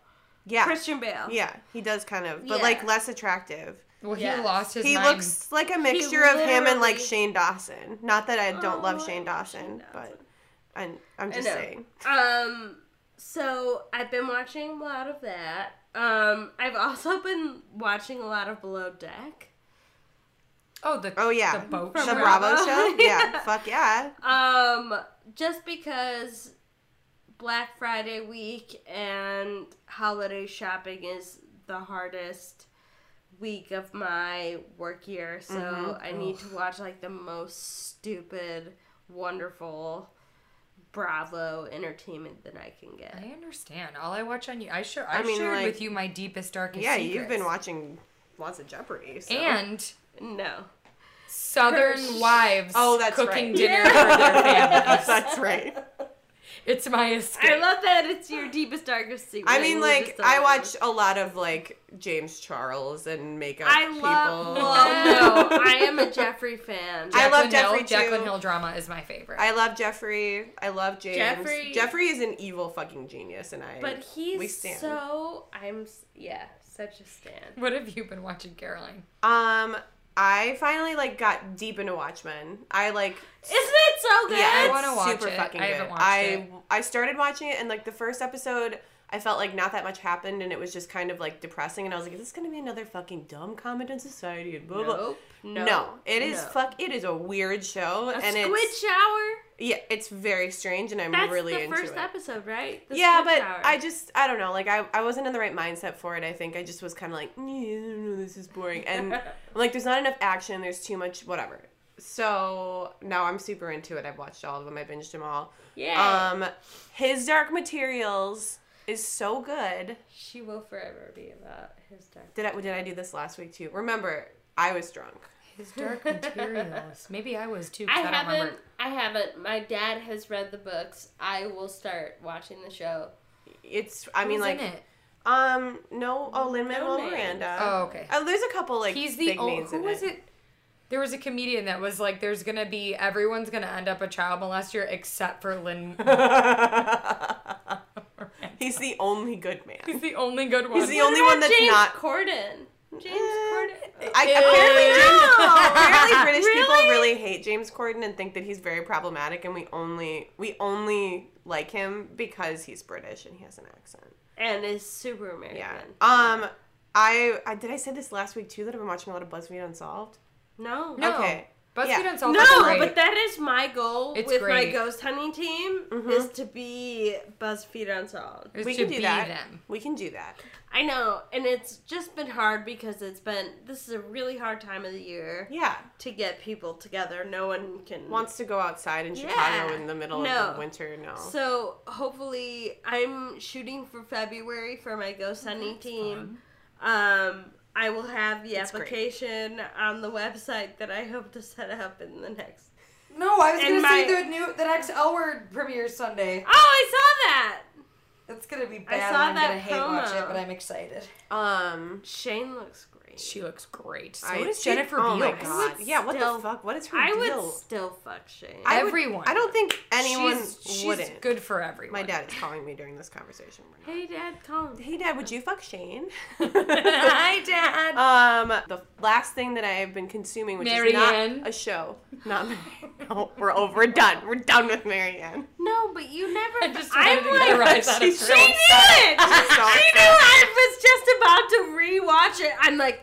Yeah. Christian Bale. Yeah, he does kind of, but Yeah. like less attractive. Well, he lost his He mind. looks like a mixture of him and like Shane Dawson. Not that I don't Oh, love Shane Dawson, Shane but Dawson. I'm, I'm just saying. Um, so I've been watching a lot of that. Um, I've also been watching a lot of Below Deck. oh, the Oh yeah, the boat From the. Bravo, Bravo. show. Yeah, *laughs* fuck yeah. Um, just because Black Friday week and holiday shopping is the hardest week of my work year, so Mm-hmm. I need to watch like the most stupid, wonderful Bravo entertainment that I can get. I understand. All I watch on you, I sure I, I mean, shared like- with you my deepest darkest Yeah, secrets. you've been watching lots of Jeopardy. So. and No. Southern Kirsch. wives. Oh, that's cooking right. dinner *laughs* for their families. that's right. It's my escape. I love that it's your deepest, darkest secret. I mean, like I watch a lot of like James Charles and makeup I people. love. Well, *laughs* no, I am a Jeffree fan. I love Jaclyn Jeffree, Hill, too. Jaclyn Hill drama is my favorite. I love Jeffree. I love James. Jeffree- Jeffree is an evil fucking genius, and I. but we he's stand. so. I'm. Yeah, such a stan. what have you been watching, Caroline? Um, I finally like got deep into Watchmen. I like Isn't it so good? yeah, I wanna watch super it. fucking I good. haven't watched I it. I started watching it and like the first episode I felt like not that much happened and it was just kind of like depressing and I was like, is this gonna be another fucking dumb comment on society and blah blah Nope. No, No. it is No. fuck it is a weird show A and squid it's shower. yeah, it's very strange and I'm That's really the into first it. episode, right? The yeah, but shower. I just I don't know. Like I, I wasn't in the right mindset for it. I think I just was kind of like, "Yeah, I don't know, this is boring, *laughs* and like, there's not enough action. There's too much whatever. So now I'm super into it. I've watched all of them. I binged them all. yeah. Um, his Dark Materials is so good. she will forever be about his dark. Did I did I do this last week too? Remember, I was drunk. His dark *laughs* materials. Maybe I was too. I I, don't haven't. I haven't. My dad has read the books. I will start watching the show. It's I mean like in it? um no oh Lin Manuel names. Miranda. Oh, okay. Uh, there's a couple like He's the big only. names Who in was it. it? There was a comedian that was like, "There's gonna be everyone's gonna end up a child molester except for Lin." *laughs* He's the only good man. He's the only good one. He's the only one that's not. James not Corden. James Corden. I, apparently, Ew. apparently *laughs* British people Really? really hate James Corden and think that he's very problematic, and we only we only like him because he's British and he has an accent. and is super American. Yeah. Um, I, I did I say this last week too that I've been watching a lot of BuzzFeed Unsolved. No. No. Okay. BuzzFeed Yeah. Unsolved. No, is great. but that is my goal It's with great. my ghost hunting team Mhm. is to be BuzzFeed Unsolved. Is we to can do be that. them. We can do that. I know, and it's just been hard because it's been this is a really hard time of the year Yeah. to get people together. No one can Wants to go outside in Yeah. Chicago in the middle No. of the winter? No. So hopefully, I'm shooting for February for my ghost hunting team. Um, I will have the That's great. application on the website that I hope to set up in the next. No, I was gonna my- say the new the next L Word premieres Sunday. Oh, I saw that. It's gonna be I bad. saw I'm that gonna hate watch it, but I'm excited. um. Shane looks great. She looks great. So I- does she- Jennifer Oh my Beals. god. would Yeah. What still- the fuck? What is her I deal? would still fuck Shane. I would- Everyone I don't think anyone she's, she's wouldn't. good for everyone. My dad is calling me during this conversation. We're hey, Dad, calm. Hey, Dad, would you fuck Shane? *laughs* Hi, Dad. Um, the last thing that I have been consuming, which is Marianne. not a show, not *laughs* no, we're over, we're done, we're done with Marianne. No, but you never. *laughs* I just I'm to like, rise out of she's She knew it. She knew I was just about to rewatch it. I'm like,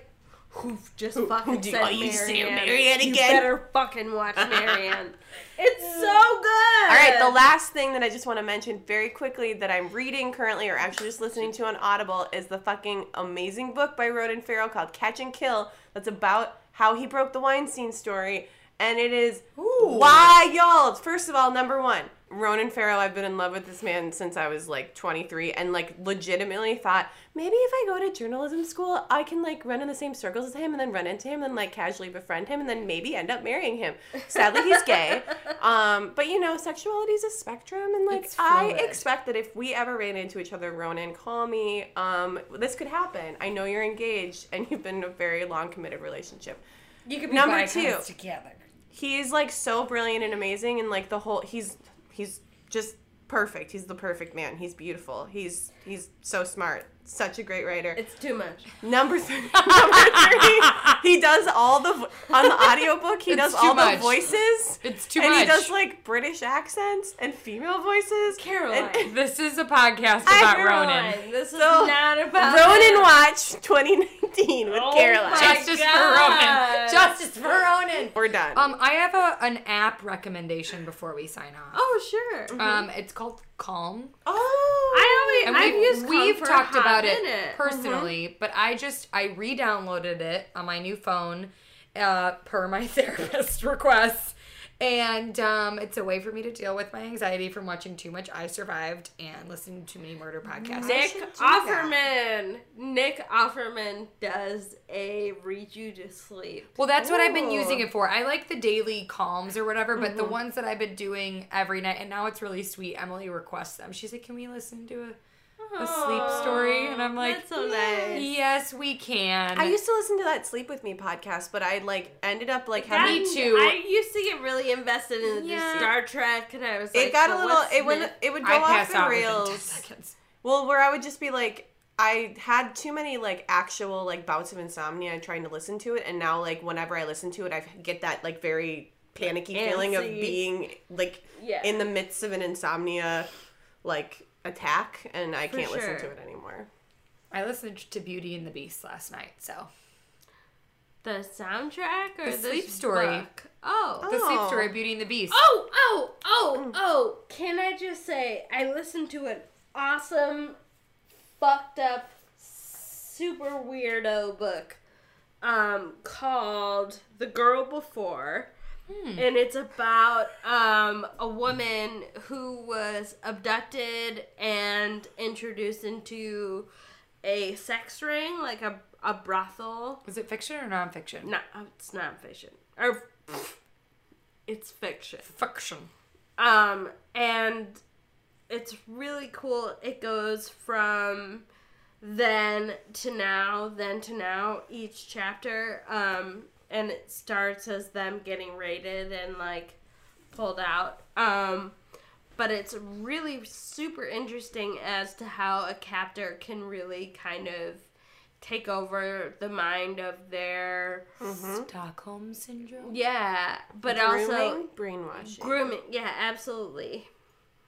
who just fucking who do- said are you Marianne? Marianne You again? better fucking watch *laughs* Marianne. it's so good. All right, the last thing that I just want to mention very quickly that I'm reading currently, or actually just listening to on Audible, is the fucking amazing book by Ronan Farrow called Catch and Kill. That's about how he broke the Weinstein story, and it is wild. First of all, number one, Ronan Farrow. I've been in love with this man since I was like 23, and like legitimately thought maybe if I go to journalism school, I can like run in the same circles as him, and then run into him, and then like casually befriend him, and then maybe end up marrying him. Sadly, he's gay. *laughs* Um, but you know, sexuality is a spectrum, and like I expect that if we ever ran into each other, Ronan, call me. Um, this could happen. I know you're engaged, and you've been in a very long committed relationship. You could be Number two. together. He's like so brilliant and amazing, and like the whole he's he's just perfect. He's the perfect man. He's beautiful. He's he's so smart. Such a great writer. It's too much. Number three, *laughs* number three, he does all the vo- on the audiobook. He It's does all much. the voices. It's too and much. And he does like British accents and female voices. Caroline. And- This is a podcast about Caroline, Ronan. this is So, not about Ronan him. Watch 2019 with Oh Caroline. my Justice for God. Ronan. Justice for Ronan. We're done. Um, I have a an app recommendation before we sign off. Oh sure. Um, it's called Calm. oh, I always And I've we've, used Calm we've for a talked hot about it minute. personally, but I just I re-downloaded it on my new phone, uh, per my *laughs* therapist requests, and um, it's a way for me to deal with my anxiety from watching too much I Survived and listening to too many murder podcasts. Nick should do that. Offerman. Nick Offerman does a read you to sleep. Well, that's what I've been using it for. I like the daily calms or whatever, but the ones that I've been doing every night, and now it's really sweet. Emily requests them. She's like, "Can we listen to a a sleep story?" And I'm like, That's so nice. "Yes, we can." I used to listen to that Sleep with Me podcast, but I like ended up like That- having. Me too. I used to get really invested in the Yeah. Star Trek, and I was like, It got a little. It went. It would go I off pass the out 10 rails. seconds. Well, where I would just be like, I had too many like actual like bouts of insomnia trying to listen to it, and now like whenever I listen to it, I get that like very panicky feeling of being like Yeah. in the midst of an insomnia like attack, and I For can't listen to it anymore. I listened to Beauty and the Beast last night, so The soundtrack or The the, sleep story. book? Oh. the sleep Oh. story Beauty and the Beast. Oh, oh, oh, oh. Can I just say, I listened to an awesome, fucked up, super weirdo book um, called The Girl Before. And it's about um, a woman who was abducted and introduced into a sex ring, like a, a brothel. Is it fiction or nonfiction? No, it's not fiction. Or, it's fiction. Fiction. Um, and it's really cool. It goes from then to now, then to now, each chapter. Um, and it starts as them getting raided and like pulled out. Um, but it's really super interesting as to how a captor can really kind of take over the mind of their Stockholm syndrome. yeah, but Grooming, also brainwashing. Grooming, yeah, absolutely.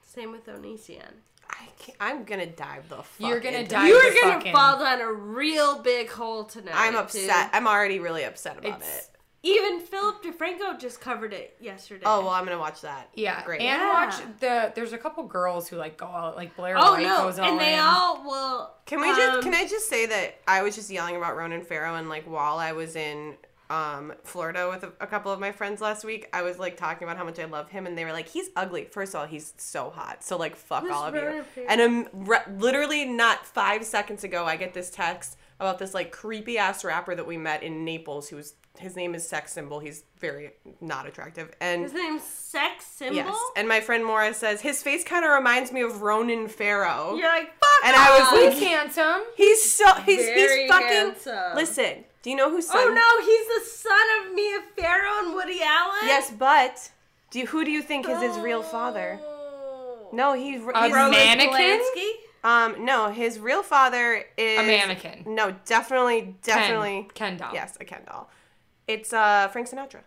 Same with Onision. I can't, I'm gonna dive the fuck. You're gonna into dive it. You the are gonna fucking- fall down a real big hole tonight. I'm dude. upset. I'm already really upset about It's- it. Even Philip DeFranco just covered it yesterday. Oh well, I'm gonna watch that. Yeah, great. And Yeah. watch the. There's a couple girls who like go out like Blair oh White no, goes all and they in. all well. Can we just? um, Can I just say that I was just yelling about Ronan Farrow and like while I was in um Florida with a, a couple of my friends last week, I was like talking about how much I love him, and they were like, "He's ugly." First of all, he's so hot. So like, fuck Who's all of you. Ronan Farrow? And um, re- literally not five seconds ago, I get this text about this like creepy ass rapper that we met in Naples, who's his name is Sex Symbol. He's very not attractive, and His name's Sex Symbol. yes, and my friend Mora says his face kind of reminds me of Ronan Farrow. You're like fuck. And I was like, He's handsome. He's so he's Very he's fucking handsome. listen. Do you know who son? oh no, he's the son of Mia Farrow and Woody Allen. Yes, but do you, who do you think is his real father? Oh. No, he's, he's A Roman mannequin? Polanski? um no, his real father is A mannequin. No, definitely, definitely Ken, Ken doll. yes, a Ken doll. It's uh Frank Sinatra.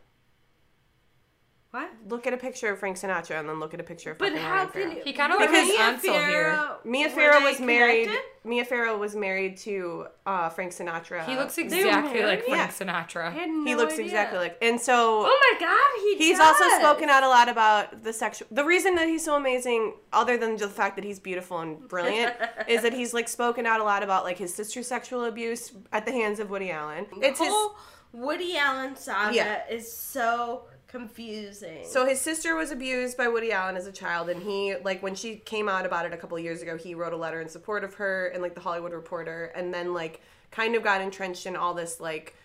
What? Look at a picture of Frank Sinatra and then look at a picture of But fucking how can He kinda were looks like Mia Ansel here. Farrow- Mia Farrow was married. connected? Mia Farrow was married to uh, Frank Sinatra. He looks exactly like? Frank I Sinatra. had no He looks idea. exactly like, and so Oh my god, he He's does. also spoken out a lot about the sexual. The reason that he's so amazing, other than the fact that he's beautiful and brilliant, *laughs* is that he's like spoken out a lot about like his sister's sexual abuse at the hands of Woody Allen. It's the his. whole Woody Allen saga Yeah. is so confusing. So his sister was abused by Woody Allen as a child, and he like when she came out about it a couple years ago, he wrote a letter in support of her and like the Hollywood Reporter, and then like kind of got entrenched in all this like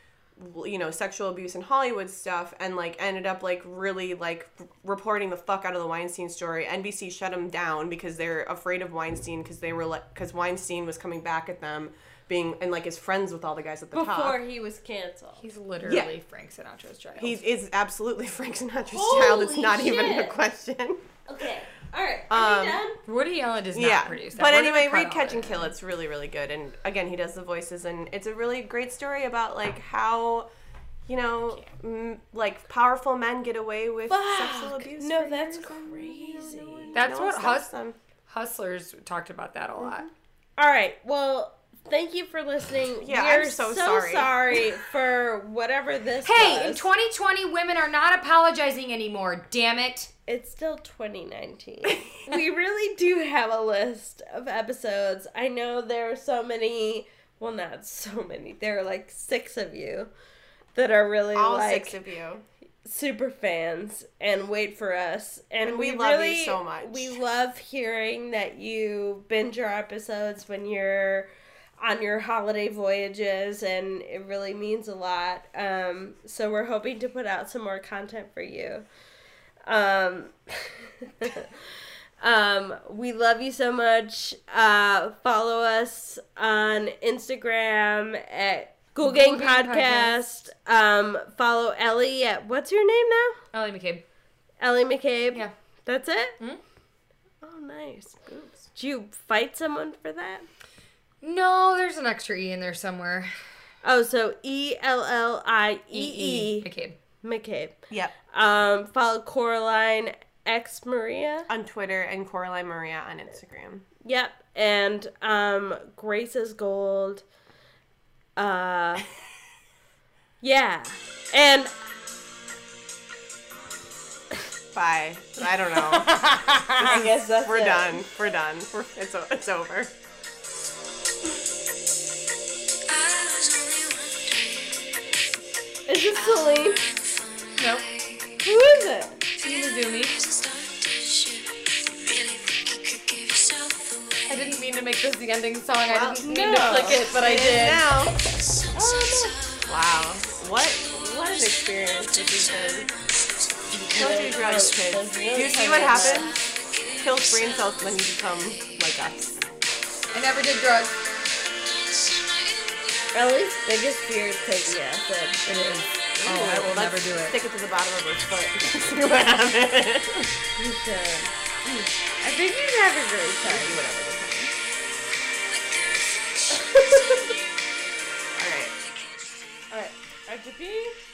you know sexual abuse in Hollywood stuff, and like ended up like really like reporting the fuck out of the Weinstein story. NBC shut him down because they're afraid of Weinstein because they were like because Weinstein was coming back at them being and like is friends with all the guys at the before top. Before he was canceled. He's literally Frank Sinatra's child. He is absolutely *laughs* Frank Sinatra's Holy child. It's not even a question. Okay, all right. Are Um, we done? Woody Allen does not yeah, produce that. but We're anyway, read Catch and. Kill. It's really, really good, and again, he does the voices, and it's a really great story about like how, you know, m- like powerful men get away with sexual abuse. No, for that's years crazy. no one- That's no one what hus- Hustlers talked about that a lot. All right. Well, thank you for listening. Yeah, We're I'm so so sorry. sorry *laughs* for whatever this Hey, in 2020, women are not apologizing anymore. Damn it. It's still 2019. *laughs* we really do have a list of episodes. I know there are so many, well, not so many. There are like six of you that are really All like six of you. super fans and wait for us. And, And we, we love you so much. We love hearing that you binge our episodes when you're on your holiday voyages, and it really means a lot. Um, so we're hoping to put out some more content for you. Um, *laughs* um, we love you so much. Uh, follow us on Instagram at Ghoul Gang Gang Podcast. Um, follow Ellie at what's your name now? Ellie McCabe. Ellie McCabe. Yeah. That's it. Mhm. Oh, nice. Oops. Did you fight someone for that? No, there's an extra E in there somewhere. Oh, so E L L I E E McCabe. McCabe. Yep. Um, follow Coraline X Maria. On Twitter and Coraline Maria on Instagram. Yep, and um, Grace's Gold. Uh, *laughs* yeah, and Bye. I don't know. *laughs* I guess that's We're it. done. We're done. We're, it's it's over. Is this Celine? Nope. Who is it? Mizumi. I didn't mean to make this the ending song. I didn't mean no. to click it, but I did. Now. Oh, Wow. What what an experience this has been. Don't do drugs, kids. Do you see what happens? Kills brain cells when you become like us. I never did drugs. At least biggest fear is taking acid. It is. Oh, I will never do it. Stick it to the bottom of her foot. *laughs* *laughs* see what happens. You should. I think you'd have a great time. Whatever. *laughs* All right. Alright, I have to pee.